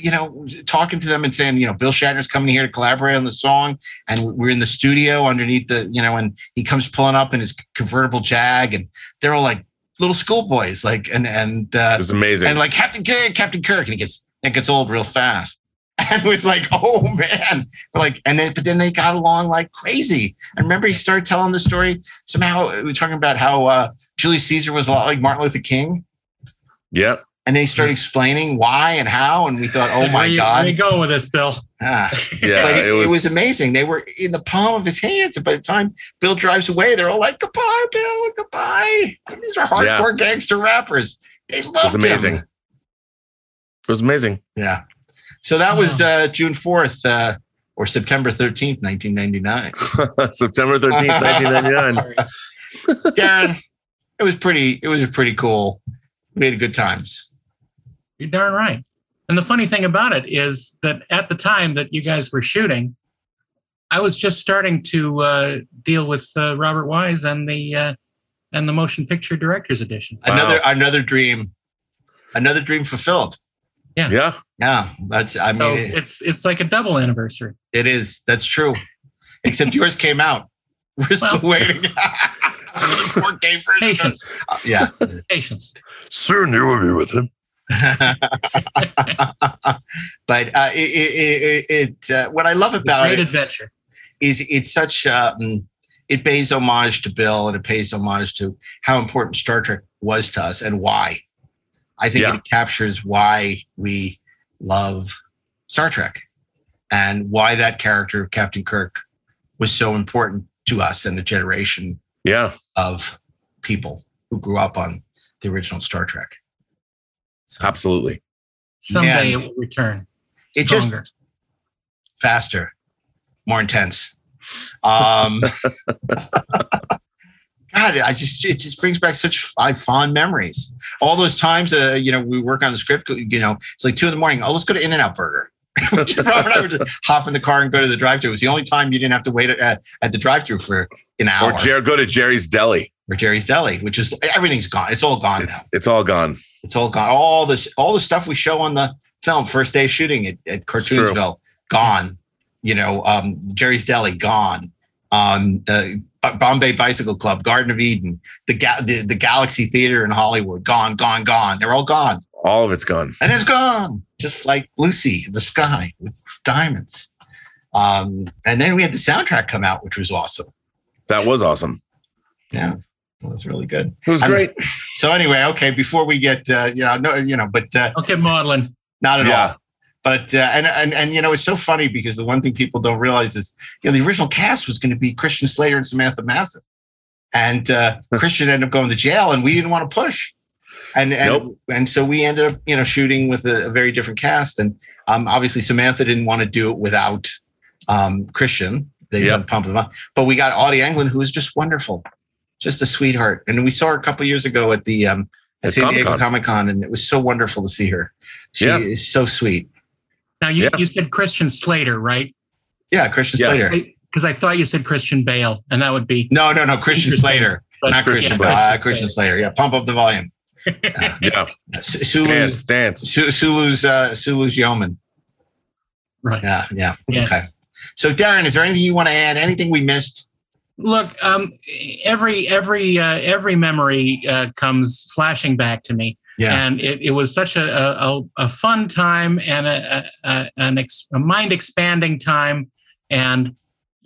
You know, talking to them and saying, you know, Bill Shatner's coming here to collaborate on the song, and we're in the studio underneath the, you know, and he comes pulling up in his convertible Jag, and they're all like little schoolboys, like, and and uh, It was amazing. and like Captain Kirk, Captain Kirk, and he gets it gets old real fast. And was like, oh man, We're like, and then but then they got along like crazy. I remember he started telling the story. Somehow we were talking about how uh, Julius Caesar was a lot like Martin Luther King, Yep. And they started explaining why and how, and we thought, oh my you- god, Where are you go with this, Bill? Ah. Yeah, but it, it it was, was- amazing. They were in the palm of his hands, and by the time Bill drives away, they're all like, "Goodbye, Bill, goodbye." These are hardcore gangster rappers. They love It was amazing. him. It was amazing. Yeah. So that was uh, June fourth uh, or September thirteenth, nineteen ninety nine. September 13th, 1999. Darren, it was pretty. It was pretty cool. We had good times. You're darn right. And the funny thing about it is that at the time that you guys were shooting, I was just starting to uh, deal with uh, Robert Wise and the uh, and the motion picture directors edition. Another another dream, another dream fulfilled. Yeah. Yeah. Yeah. That's. I mean, So it- it's it's like a double anniversary. it is. That's true. Except yours came out. We're still waiting. Poor Gabe Fernandez. Patience. Uh, yeah. Patience. Soon you will be with him. but uh, it, it, it, it uh, what I love about Great it adventure. is it's such um, it pays homage to Bill and it pays homage to how important Star Trek was to us and why. I think Yeah. it captures why we love Star Trek and why that character of Captain Kirk was so important to us and the generation Yeah. of people who grew up on the original Star Trek. Absolutely. Someday Man. it will return. It Stronger. just faster, more intense. Um, God, I just it just brings back such f- fond memories. All those times, uh, you know, we work on the script. You know, it's like two in the morning. Oh, let's go to In and Out Burger. Robert and I would just hop in the car and go to the drive-thru. It was the only time you didn't have to wait at, at the drive-thru for an hour. Or Jer- go to Jerry's Deli. or Jerry's Deli, which is everything's gone. It's all gone now. It's, it's all gone. It's all gone. All this, all the stuff we show on the film, first day shooting at, at. Cartoonsville, gone. You know, um, Jerry's Deli, gone. Um, uh, Bombay Bicycle Club, Garden of Eden, the, Ga- the the Galaxy Theater in Hollywood, gone, gone, gone. They're all gone, All of it's gone. and it's gone, just like Lucy in the sky with diamonds. Um, and then we had the soundtrack come out, which was awesome. That was awesome. Yeah, it was really good. It was I'm- great. So anyway, okay, before we get, uh, you know, no, you know, but uh, Okay, maudlin. not at Yeah. all. But uh, and and and you know, it's so funny because the one thing people don't realize is, you know, the original cast was going to be Christian Slater and Samantha Mathis, and uh, Christian ended up going to jail, and we didn't want to push, and and Nope. and so we ended up, you know, shooting with a, a very different cast, and um, obviously Samantha didn't want to do it without um, Christian. They Yep. yep. pump them up, but we got Audie England, who was just wonderful, just a sweetheart, and we saw her a couple years ago at the um, at At San Diego Comic-Con. Comic Con, and it was so wonderful to see her. She Yeah. is so sweet. Now you, Yeah. you said Christian Slater, right? Yeah, Christian Yeah. Slater. Because I thought you said Christian Bale, and that would be No, no, no, Christian Interesting. Slater, not Christian. Christian Slater. Slater. Uh, Christian Slater. Yeah, pump up the volume. Yeah. Su- Sulu's, Dance, dance. Sulu's, uh, Sulu's yeoman. right. Yeah, yeah. Yes. Okay. So, Darren, is there anything you want to add? Anything we missed? Look, um, every every uh, every memory uh, comes flashing back to me, Yeah. and it, it was such a, a, a fun time and a, a, an ex, a mind expanding time, and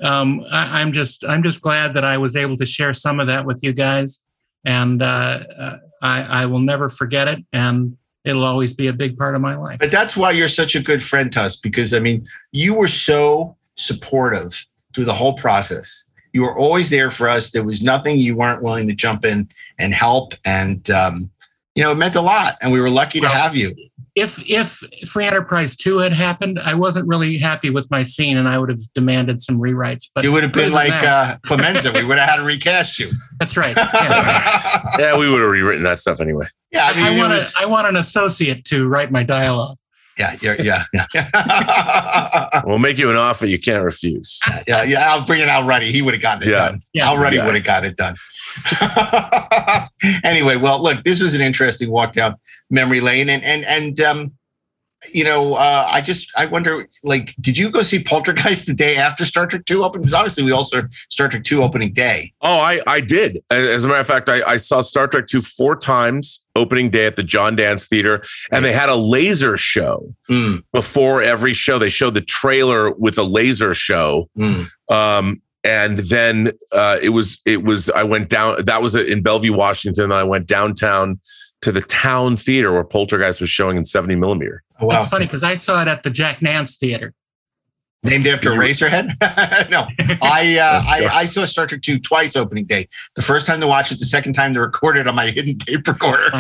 um, I, I'm just I'm just glad that I was able to share some of that with you guys, and uh, uh, I, I will never forget it, and it'll always be a big part of my life. But that's why you're such a good friend to us because, I mean, you were so supportive through the whole process. You were always there for us. There was nothing you weren't willing to jump in and help. And, um, you know, it meant a lot. And we were lucky to have you. if if Free Enterprise Two had happened, I wasn't really happy with my scene, and I would have demanded some rewrites. But it would have been like that- uh, Clemenza. we would have had to recast you. that's right. Yeah. Yeah, we would have rewritten that stuff anyway. Yeah, I mean, I want was- a, I want an associate to write my dialogue. Yeah, yeah, yeah, yeah. We'll make you an offer you can't refuse. yeah, yeah. I'll bring it out ready. He would have gotten it Yeah. done. Yeah. Al Ruddy Yeah. would have got it done. anyway, well, look, this was an interesting walk down memory lane, and and and um, you know, uh, I just I wonder, like, did you go see Poltergeist the day after Star Trek Two opened? Because obviously we also saw Star Trek Two opening day. Oh, I I did. As a matter of fact, I, I saw Star Trek 2 four times opening day at the John Danz Theater, and they had a laser show Mm, before every show. They showed the trailer with a laser show. mm. Um, and then uh, it was it was I went down. That was in Bellevue, Washington. I went downtown to the town theater where Poltergeist was showing in 70 millimeter. Oh, That's funny because I saw it at the Jack Nance Theater. Named after Eraserhead? no, I, uh, I I saw Star Trek two twice opening day. The first time to watch it, the second time to record it on my hidden tape recorder.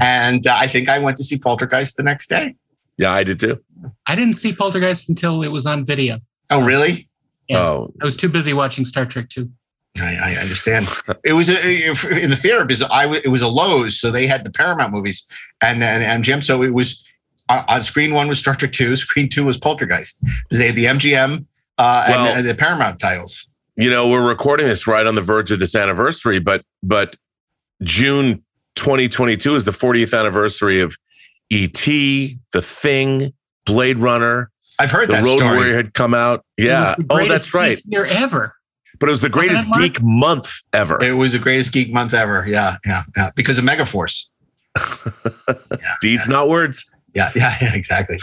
and uh, I think I went to see Poltergeist the next day. Yeah, I did too. I didn't see Poltergeist until it was on video. Oh, really? Yeah. Oh, I was too busy watching Star Trek 2. I, I understand. It was a, in the theater because I w- it was a Loews, so they had the Paramount movies and and MGM. So it was uh, on screen one was Star Trek two, screen two was Poltergeist because they had the MGM uh, Well- and, the, the Paramount titles. you know, we're recording this right on the verge of this anniversary, but but June 2022 is the 40th anniversary of E.T., The Thing, Blade Runner. I've heard the that Road story. Warrior had come out. It Yeah. was the Oh, that's right. geek Year ever. But it was the greatest geek month ever. It was the greatest geek month ever. Yeah, yeah, yeah. Because of Megaforce. Deeds, not words. Yeah, yeah, yeah, exactly.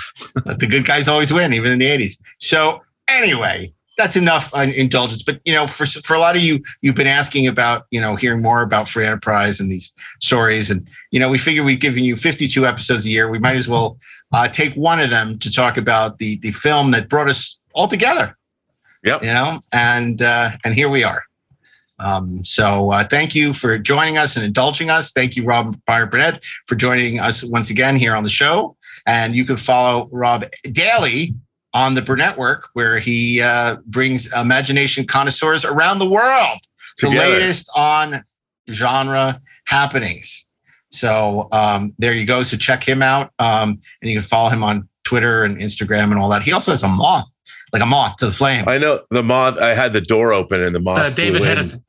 The good guys always win, even in the '80s. So anyway, that's enough on indulgence. But you know, for for a lot of you, you've been asking about you know hearing more about Free Enterprise and these stories, and you know, we figure we've given you 52 episodes a year. We might as well uh, take one of them to talk about the the film that brought us all together. Yep. You know, and uh, and here we are. Um, so uh, thank you for joining us and indulging us. Thank you, Rob Meyer Burnett, for joining us once again here on the show. And you can follow Rob daily on the Burnett Work, where he uh, brings imagination connoisseurs around the world the latest on genre happenings. So um, there you go. So check him out, um, and you can follow him on Twitter and Instagram and all that. He also has a moth, like a moth to the flame. I know the moth. I had the door open and the moth. Uh, David flew in. Hedison.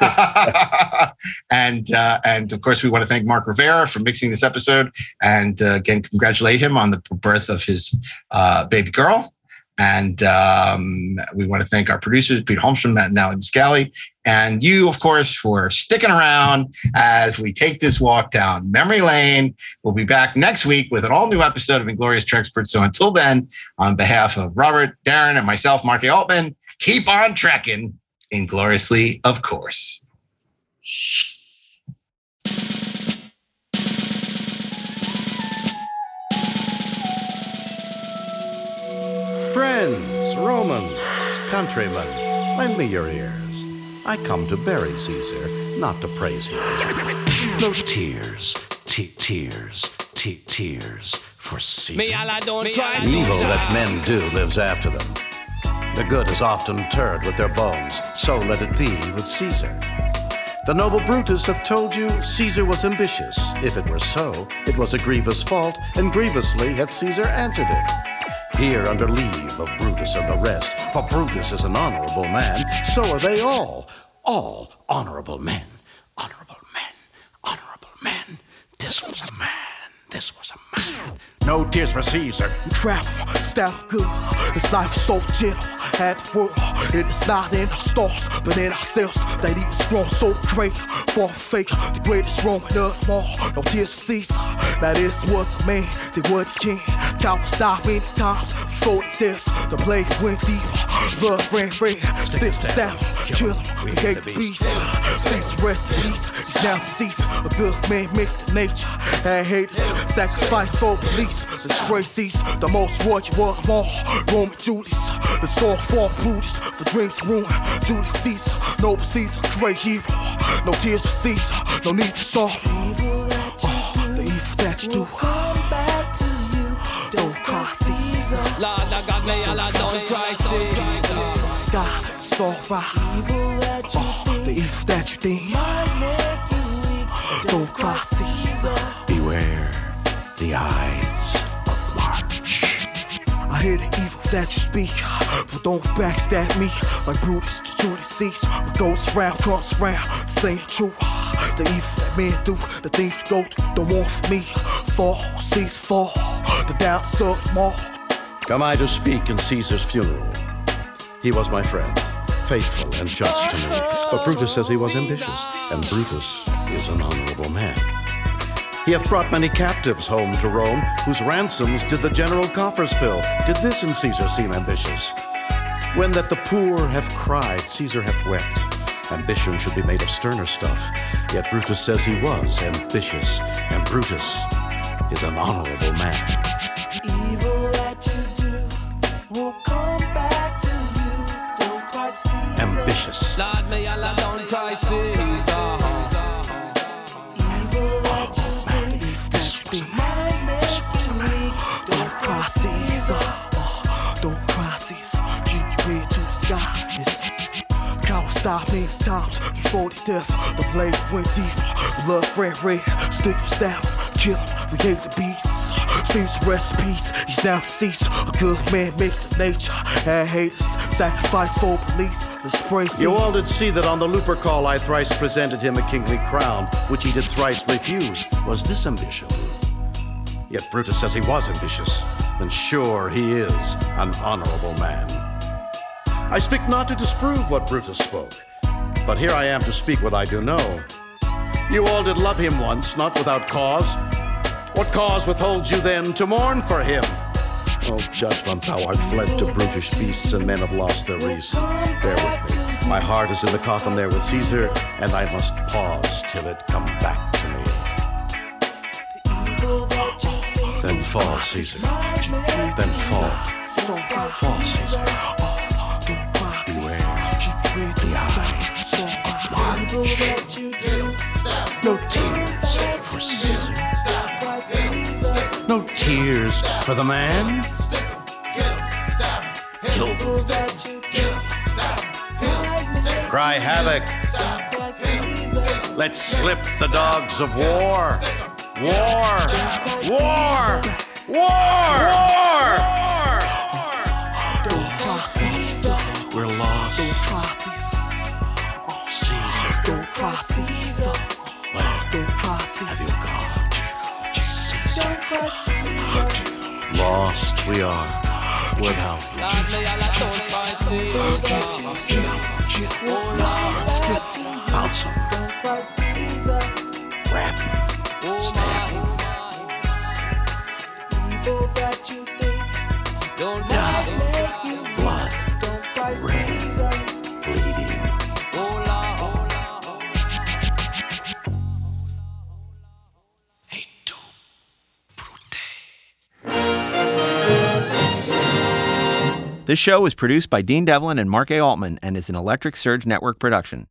and uh, and of course, we want to thank Mark Rivera for mixing this episode, and uh, again, congratulate him on the birth of his uh, baby girl. And um, we want to thank our producers, Pete Holmstrom, Matt and Nally Muscali, and you, of course, for sticking around as we take this walk down memory lane. We'll be back next week with an all new episode of Inglorious Treksperts. So until then, on behalf of Robert, Darren, and myself, Marky Altman, keep on trekking ingloriously, of course. Friends, Romans, countrymen, lend me your ears. I come to bury Caesar, not to praise him. No tears, te- tears, te- tears for Caesar. Evil that men do lives after them. The good is often interred with their bones, so let it be with Caesar. The noble Brutus hath told you Caesar was ambitious. If it were so, it was a grievous fault, and grievously hath Caesar answered it. Here under leave of Brutus and the rest, for Brutus is an honorable man, so are they all, all honorable men. Honorable men, honorable men. This was a man, this was a man. No tears for Caesar. Travel, style good. This life so gentle. To work. It is not in the stars, but in ourselves. That it is grown so great. For fake, the greatest Roman of all. No tears for Caesar. This was a man, they were the king. Count stop many times before the. The blade went deep. Blood ran red. Stick down, kill him. We gave the peace. Caesar rest in peace. He's now deceased. A good man mixed nature. And haters sacrifice for beliefs. Disgrace cease. The most royal one of all. Roman Julius. The sword for Brutus. The dreams ruin. Julius Caesar. no Caesar. Great hero. No tears for Caesar. No need to sorrow. Oh, the evil that you do. Don't cry, Caesar. Lord, I got me all I don't cry, Caesar. Sky, it's alright. Oh, ah, the evil that you think. Don't cry, Caesar. Beware the. I hear the evil that you speak, but don't backstab me like Brutus to Julius Caesar. What goes round comes round, saying true. The evil that men do, the things go through, don't want for me. Fall, Caesar fall, the doubts of all. Come I to speak in Caesar's funeral. He was my friend, faithful and just to me. But Brutus says he was ambitious, and Brutus is an honorable man. He hath brought many captives home to Rome, whose ransoms did the general coffers fill. Did this in Caesar seem ambitious? When that the poor have cried, Caesar hath wept, Ambition should be made of sterner stuff. Yet Brutus says he was ambitious, and Brutus is an honorable man. Evil Caesar. Don't cry, Caesar. Keep your head to the sky. Yes. Cowards stop many times before the death. The blade went deep. Blood ran red. Stick stab. Kill him. We hate the beast. Seems rest in peace. He's now deceased. A good man makes the nature. And haters sacrifice for police. You all did see that on the Lupercal I thrice presented him a kingly crown, which he did thrice refuse. Was this ambition? Yet Brutus says he was ambitious. Then sure he is an honorable man. I speak not to disprove what Brutus spoke, but here I am to speak what I do know. You all did love him once, not without cause. What cause withholds you then to mourn for him? Oh, judgment, thou art fled to brutish beasts, and men have lost their reason. Bear with me. My heart is in the coffin there with Caesar, and I must pause till it come back Then fall, Caesar. Then fall. Fall, Caesar. Beware the Ides No tears for Caesar. No tears for the man. Kill them. Cry havoc. Let's slip the dogs of war. War. War. War. War. We're lost. Caesar. Have you gone? Caesar. Lost we are without you. Lord, me don't make you. Don't cry, Lord. This show was produced by Dean Devlin and Mark A. Altman and is an Electric Surge Network production.